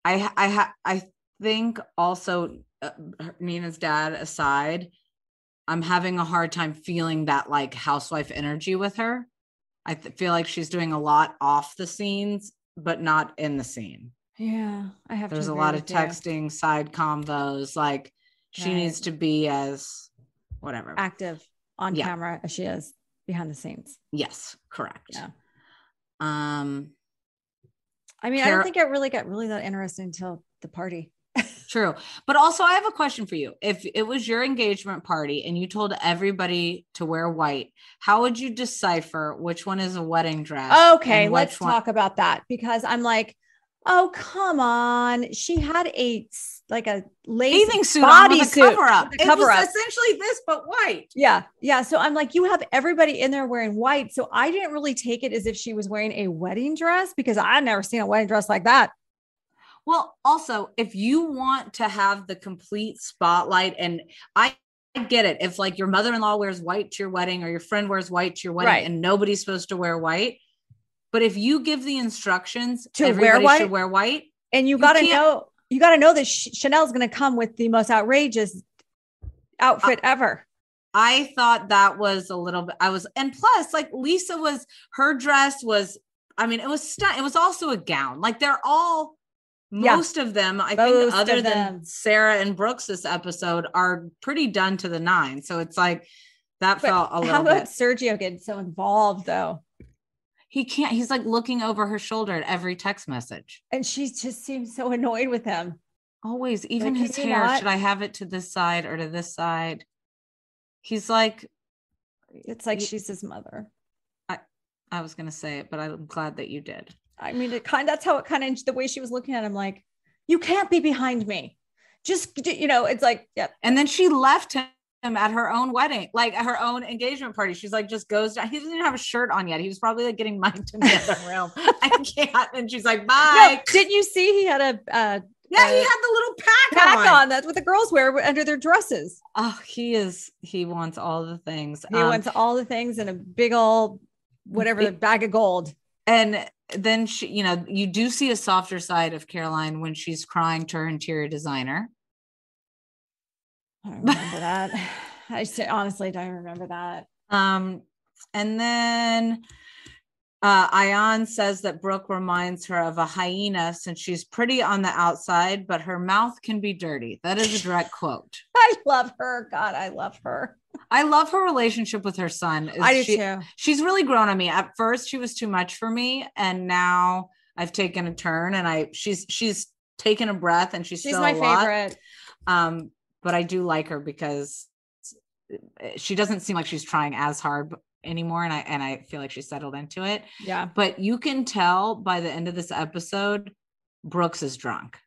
i i i think also uh, nina's dad aside i'm having a hard time feeling that like housewife energy with her i th- feel like she's doing a lot off the scenes but not in the scene Yeah, I have. to there's a lot of with you. texting side convos like she Right. needs to be as whatever active on Yeah. camera as she is behind the scenes. yes correct Yeah. um I mean, I don't think it really got really that interesting until the party. True. But also, I have a question for you. If it was your engagement party and you told everybody to wear white, how would you decipher which one is a wedding dress? Okay, let's one- talk about that because I'm like, oh come on, she had a like a lace bathing suit on suit cover up. It cover was up. essentially this, but white. Yeah, yeah. So I'm like, you have everybody in there wearing white. So I didn't really take it as if she was wearing a wedding dress because I'd never seen a wedding dress like that. Well, also, if you want to have the complete spotlight, and I I get it, if like your mother in law wears white to your wedding or your friend wears white to your wedding Right. and nobody's supposed to wear white. But if you give the instructions To wear everybody white? should wear white, And you, You got to know, you got to know that Ch- Chanel's going to come with the most outrageous outfit ever. I thought that was a little bit. I was, and plus, like Lisa was, her dress was. I mean, it was stunning. It was also a gown. Like they're all, Yeah. most of them. I Most think, other than. Sarah and Brooks, this episode are pretty done to the nine. So it's like that But felt a little how about bit. Sergio getting so involved though? He can't. He's like looking over her shoulder at every text message. And she just seems so annoyed with him. Always, even can his hair. not? Should I have it to this side or to this side? He's like, It's like Ye- she's his mother. I I was gonna say it, but I'm glad that you did. I mean, it kind that's how it kind of the way she was looking at him, like, you can't be behind me. Just you know, it's like, yeah, And then she left him at her own wedding, like at her own engagement party. She's like, just goes down. He doesn't even have a shirt on yet. He was probably like getting mic'd in the other room. (laughs) I can't. And she's like, no, bye. didn't you see he had a uh, yeah, he uh, had the little pack, pack on. on? That's what the girls wear under their dresses. Oh, he is. He wants all the things. He Um, wants all the things in a big old whatever Big- bag of gold. And then she, you know, you do see a softer side of Caroline when she's crying to her interior designer. I remember that. (sighs) I say, honestly don't remember that. Um, and then uh, Ayan says that Brooke reminds her of a hyena since she's pretty on the outside, but her mouth can be dirty. That is a direct quote. (laughs) I love her. God, I love her. I love her relationship with her son. Is I do she- too. She's really grown on me. At first, she was too much for me, and now I've taken a turn, and I she's she's taken a breath, and she's, She's still my favorite. Um, but I do like her because she doesn't seem like she's trying as hard anymore, and I and I feel like she's settled into it. Yeah. But you can tell by the end of this episode, Brooks is drunk.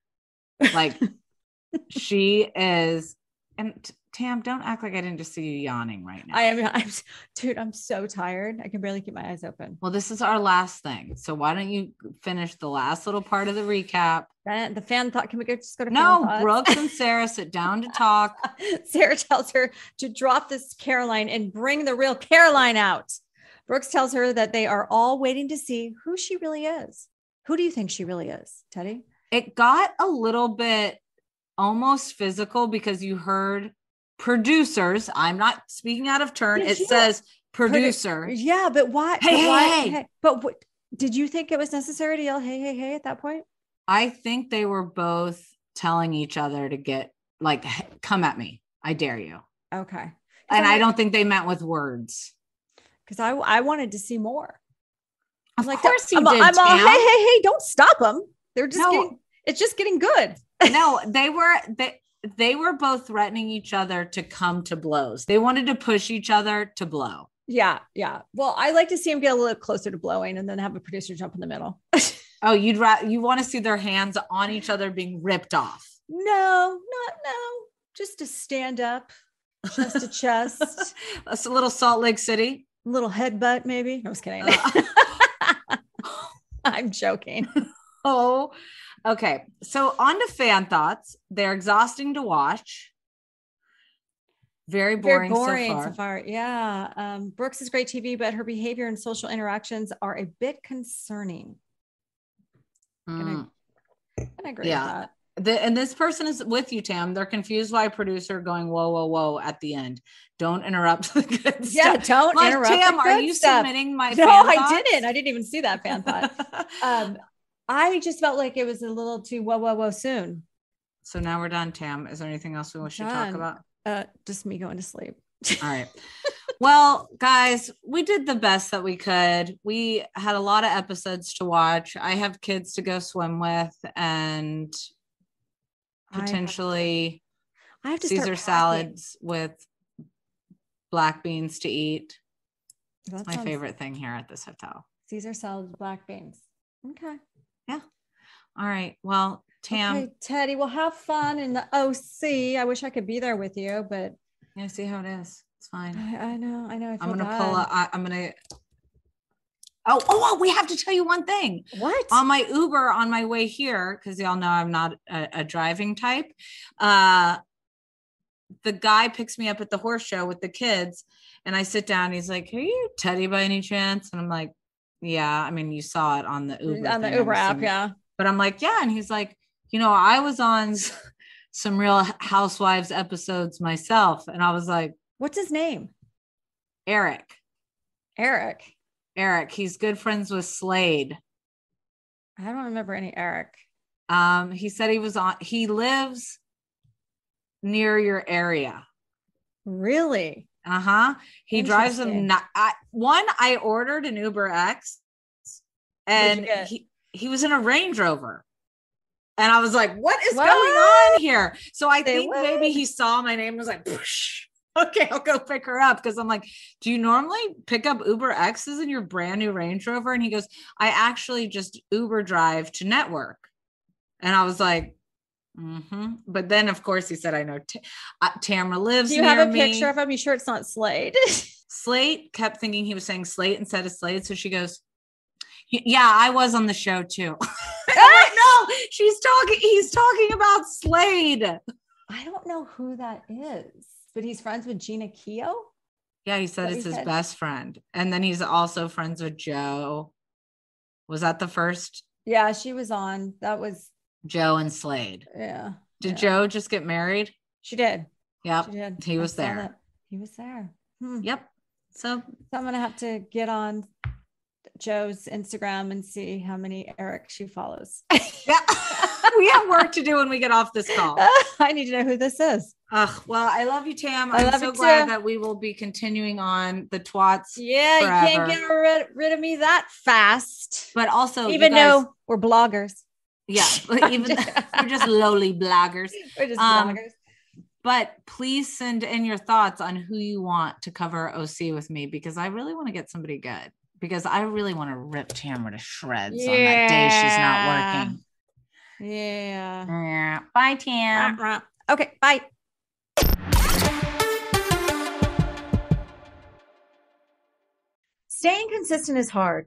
Like (laughs) she is, and Tam, don't act like I didn't just see you yawning right now. I am I'm dude, I'm so tired. I can barely keep my eyes open. well, this is our last thing. So why don't you finish the last little part of the recap? The fan thought, can we go just go to No? Brooks and Sarah sit down to talk. (laughs) Sarah tells her to drop this Caroline and bring the real Caroline out. Brooks tells her that they are all waiting to see who she really is. Who do you think she really is, Teddi? It got a little bit almost physical because you heard producers. I'm not speaking out of turn. Yeah, It says producer. Yeah, but why? Hey, but hey, why- hey. But what did you think it was necessary to yell hey, hey, hey at that point? I think they were both telling each other to get like come at me. I dare you. Okay. And I I'm- don't think they meant with words. because I I wanted to see more. Of like, course I'm, all- did. I'm all, hey, hey, hey, don't stop them. They're just No. getting, it's just getting good. no, they were they they were both threatening each other to come to blows. They wanted to push each other to blow. Yeah, yeah. Well, I like to see them get a little closer to blowing and then have a producer jump in the middle. (laughs) Oh, you'd ra- you want to see their hands on each other being ripped off. no, not no. Just to stand up, chest to chest, (laughs) That's a little Salt Lake City. a little headbutt, maybe. I was kidding. Uh. (laughs) I'm joking. Oh, okay. So on to fan thoughts. They're exhausting to watch. Very boring, Very boring so so far. far. Yeah. Um, Brooks is great TV, but her behavior and social interactions are a bit concerning. Mm. I agree Yeah. with that. The, and this person is with you, Tam. They're confused why a producer going whoa, whoa, whoa at the end. Don't interrupt (laughs) the good Yeah, stuff. don't Like, interrupt. the Tam, are you stuff. submitting my? No, I thoughts? didn't. I didn't even see that fan thought. (laughs) um, I just felt like it was a little too whoa, whoa, whoa soon. so now we're done, Tam. Is there anything else we should talk about? Uh, just me going to sleep. All right. (laughs) well, guys, we did the best that we could. We had a lot of episodes to watch. I have kids to go swim with and I have- potentially I have to Caesar salads with black beans to eat. That's my favorite thing here at this hotel. Caesar salad black beans. Okay. All right. Well, Tam, okay, Teddi, well, have fun in the OC. I wish I could be there with you, but yeah, see how it is. It's fine. I, I know, I know. I I'm gonna pull up. I, I'm gonna. Oh, oh, oh, we have to tell you one thing. What? on my Uber on my way here, because y'all know I'm not a, a driving type. Uh, the guy picks me up at the horse show with the kids, and I sit down. He's like, "Are you Teddi by any chance?" And I'm like, "Yeah." I mean, you saw it on the Uber on the Uber app, yeah. But I'm like, "Yeah," and he's like, "You know, I was on some Real Housewives episodes myself," and I was like, What's his name? "Eric, Eric. Eric. He's good friends with Slade." I don't remember any Eric. Um, he said he was on. He lives near your area. Really? Uh huh. He drives them. Not, I, one, I ordered an Uber X, and he he was in a Range Rover, and I was like, "What is going on here?" So I think maybe he saw my name and was like, "Psh, "Okay, I'll go pick her up." Because I'm like, "Do you normally pick up Uber X's in your brand new Range Rover?" And he goes, "I actually just Uber drive to network," and I was like. Mm-hmm. But then, of course, he said, "I know T- uh, Tamra lives." Do you have a me. picture of him? You sure it's not Slade? (laughs) Slate kept thinking he was saying Slate instead of Slade. So she goes, Yeah, I was on the show too. (laughs) And I'm like, no, she's talking, he's talking about Slade. I don't know who that is, but he's friends with Gina Keo. Yeah, he said it's he his said. best friend. And then he's also friends with Jo. Was that the first? Yeah, she was on. That was Jo and Slade. yeah. Did yeah. Jo just get married? She did. Yep. She did. He was there. that. He was there. Hmm. Yep. So So I'm gonna have to get on Jo's Instagram and see how many Eric she follows. (laughs) yeah, we have work to do when we get off this call. (laughs) I need to know who this is. Ugh, well, I love you, Tam. I I'm love so glad too. that we will be continuing on the twats. Yeah, you can't get rid, rid of me that fast. But also, Even guys- though we're bloggers. Yeah, (laughs) even (laughs) we're just lowly bloggers. (laughs) We're just Um, bloggers. But please send in your thoughts on who you want to cover OC with me because I really want to get somebody good. Because I really want to rip Tamra to shreds on that day she's not working. Yeah. Yeah. Bye, Tam. Rah, rah. Okay, bye. Staying consistent is hard,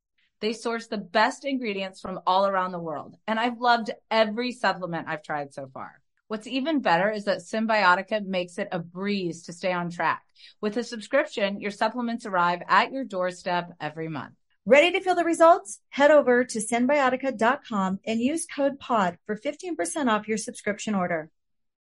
They source the best ingredients from all around the world, and I've loved every supplement I've tried so far. What's even better is that Cymbiotika makes it a breeze to stay on track. With a subscription, your supplements arrive at your doorstep every month. Ready to feel the results? Head over to cymbiotika.com and use code POD for 15% off your subscription order.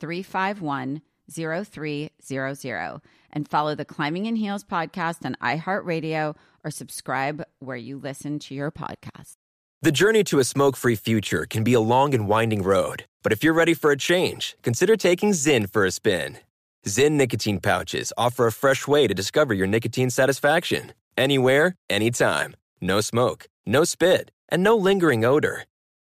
351 0300 and follow the Climbing in Heels podcast on iHeartRadio or subscribe where you listen to your podcast. The journey to a smoke free future can be a long and winding road, but if you're ready for a change, consider taking ZYN for a spin. ZYN nicotine pouches offer a fresh way to discover your nicotine satisfaction anywhere, anytime. No smoke, no spit, and no lingering odor.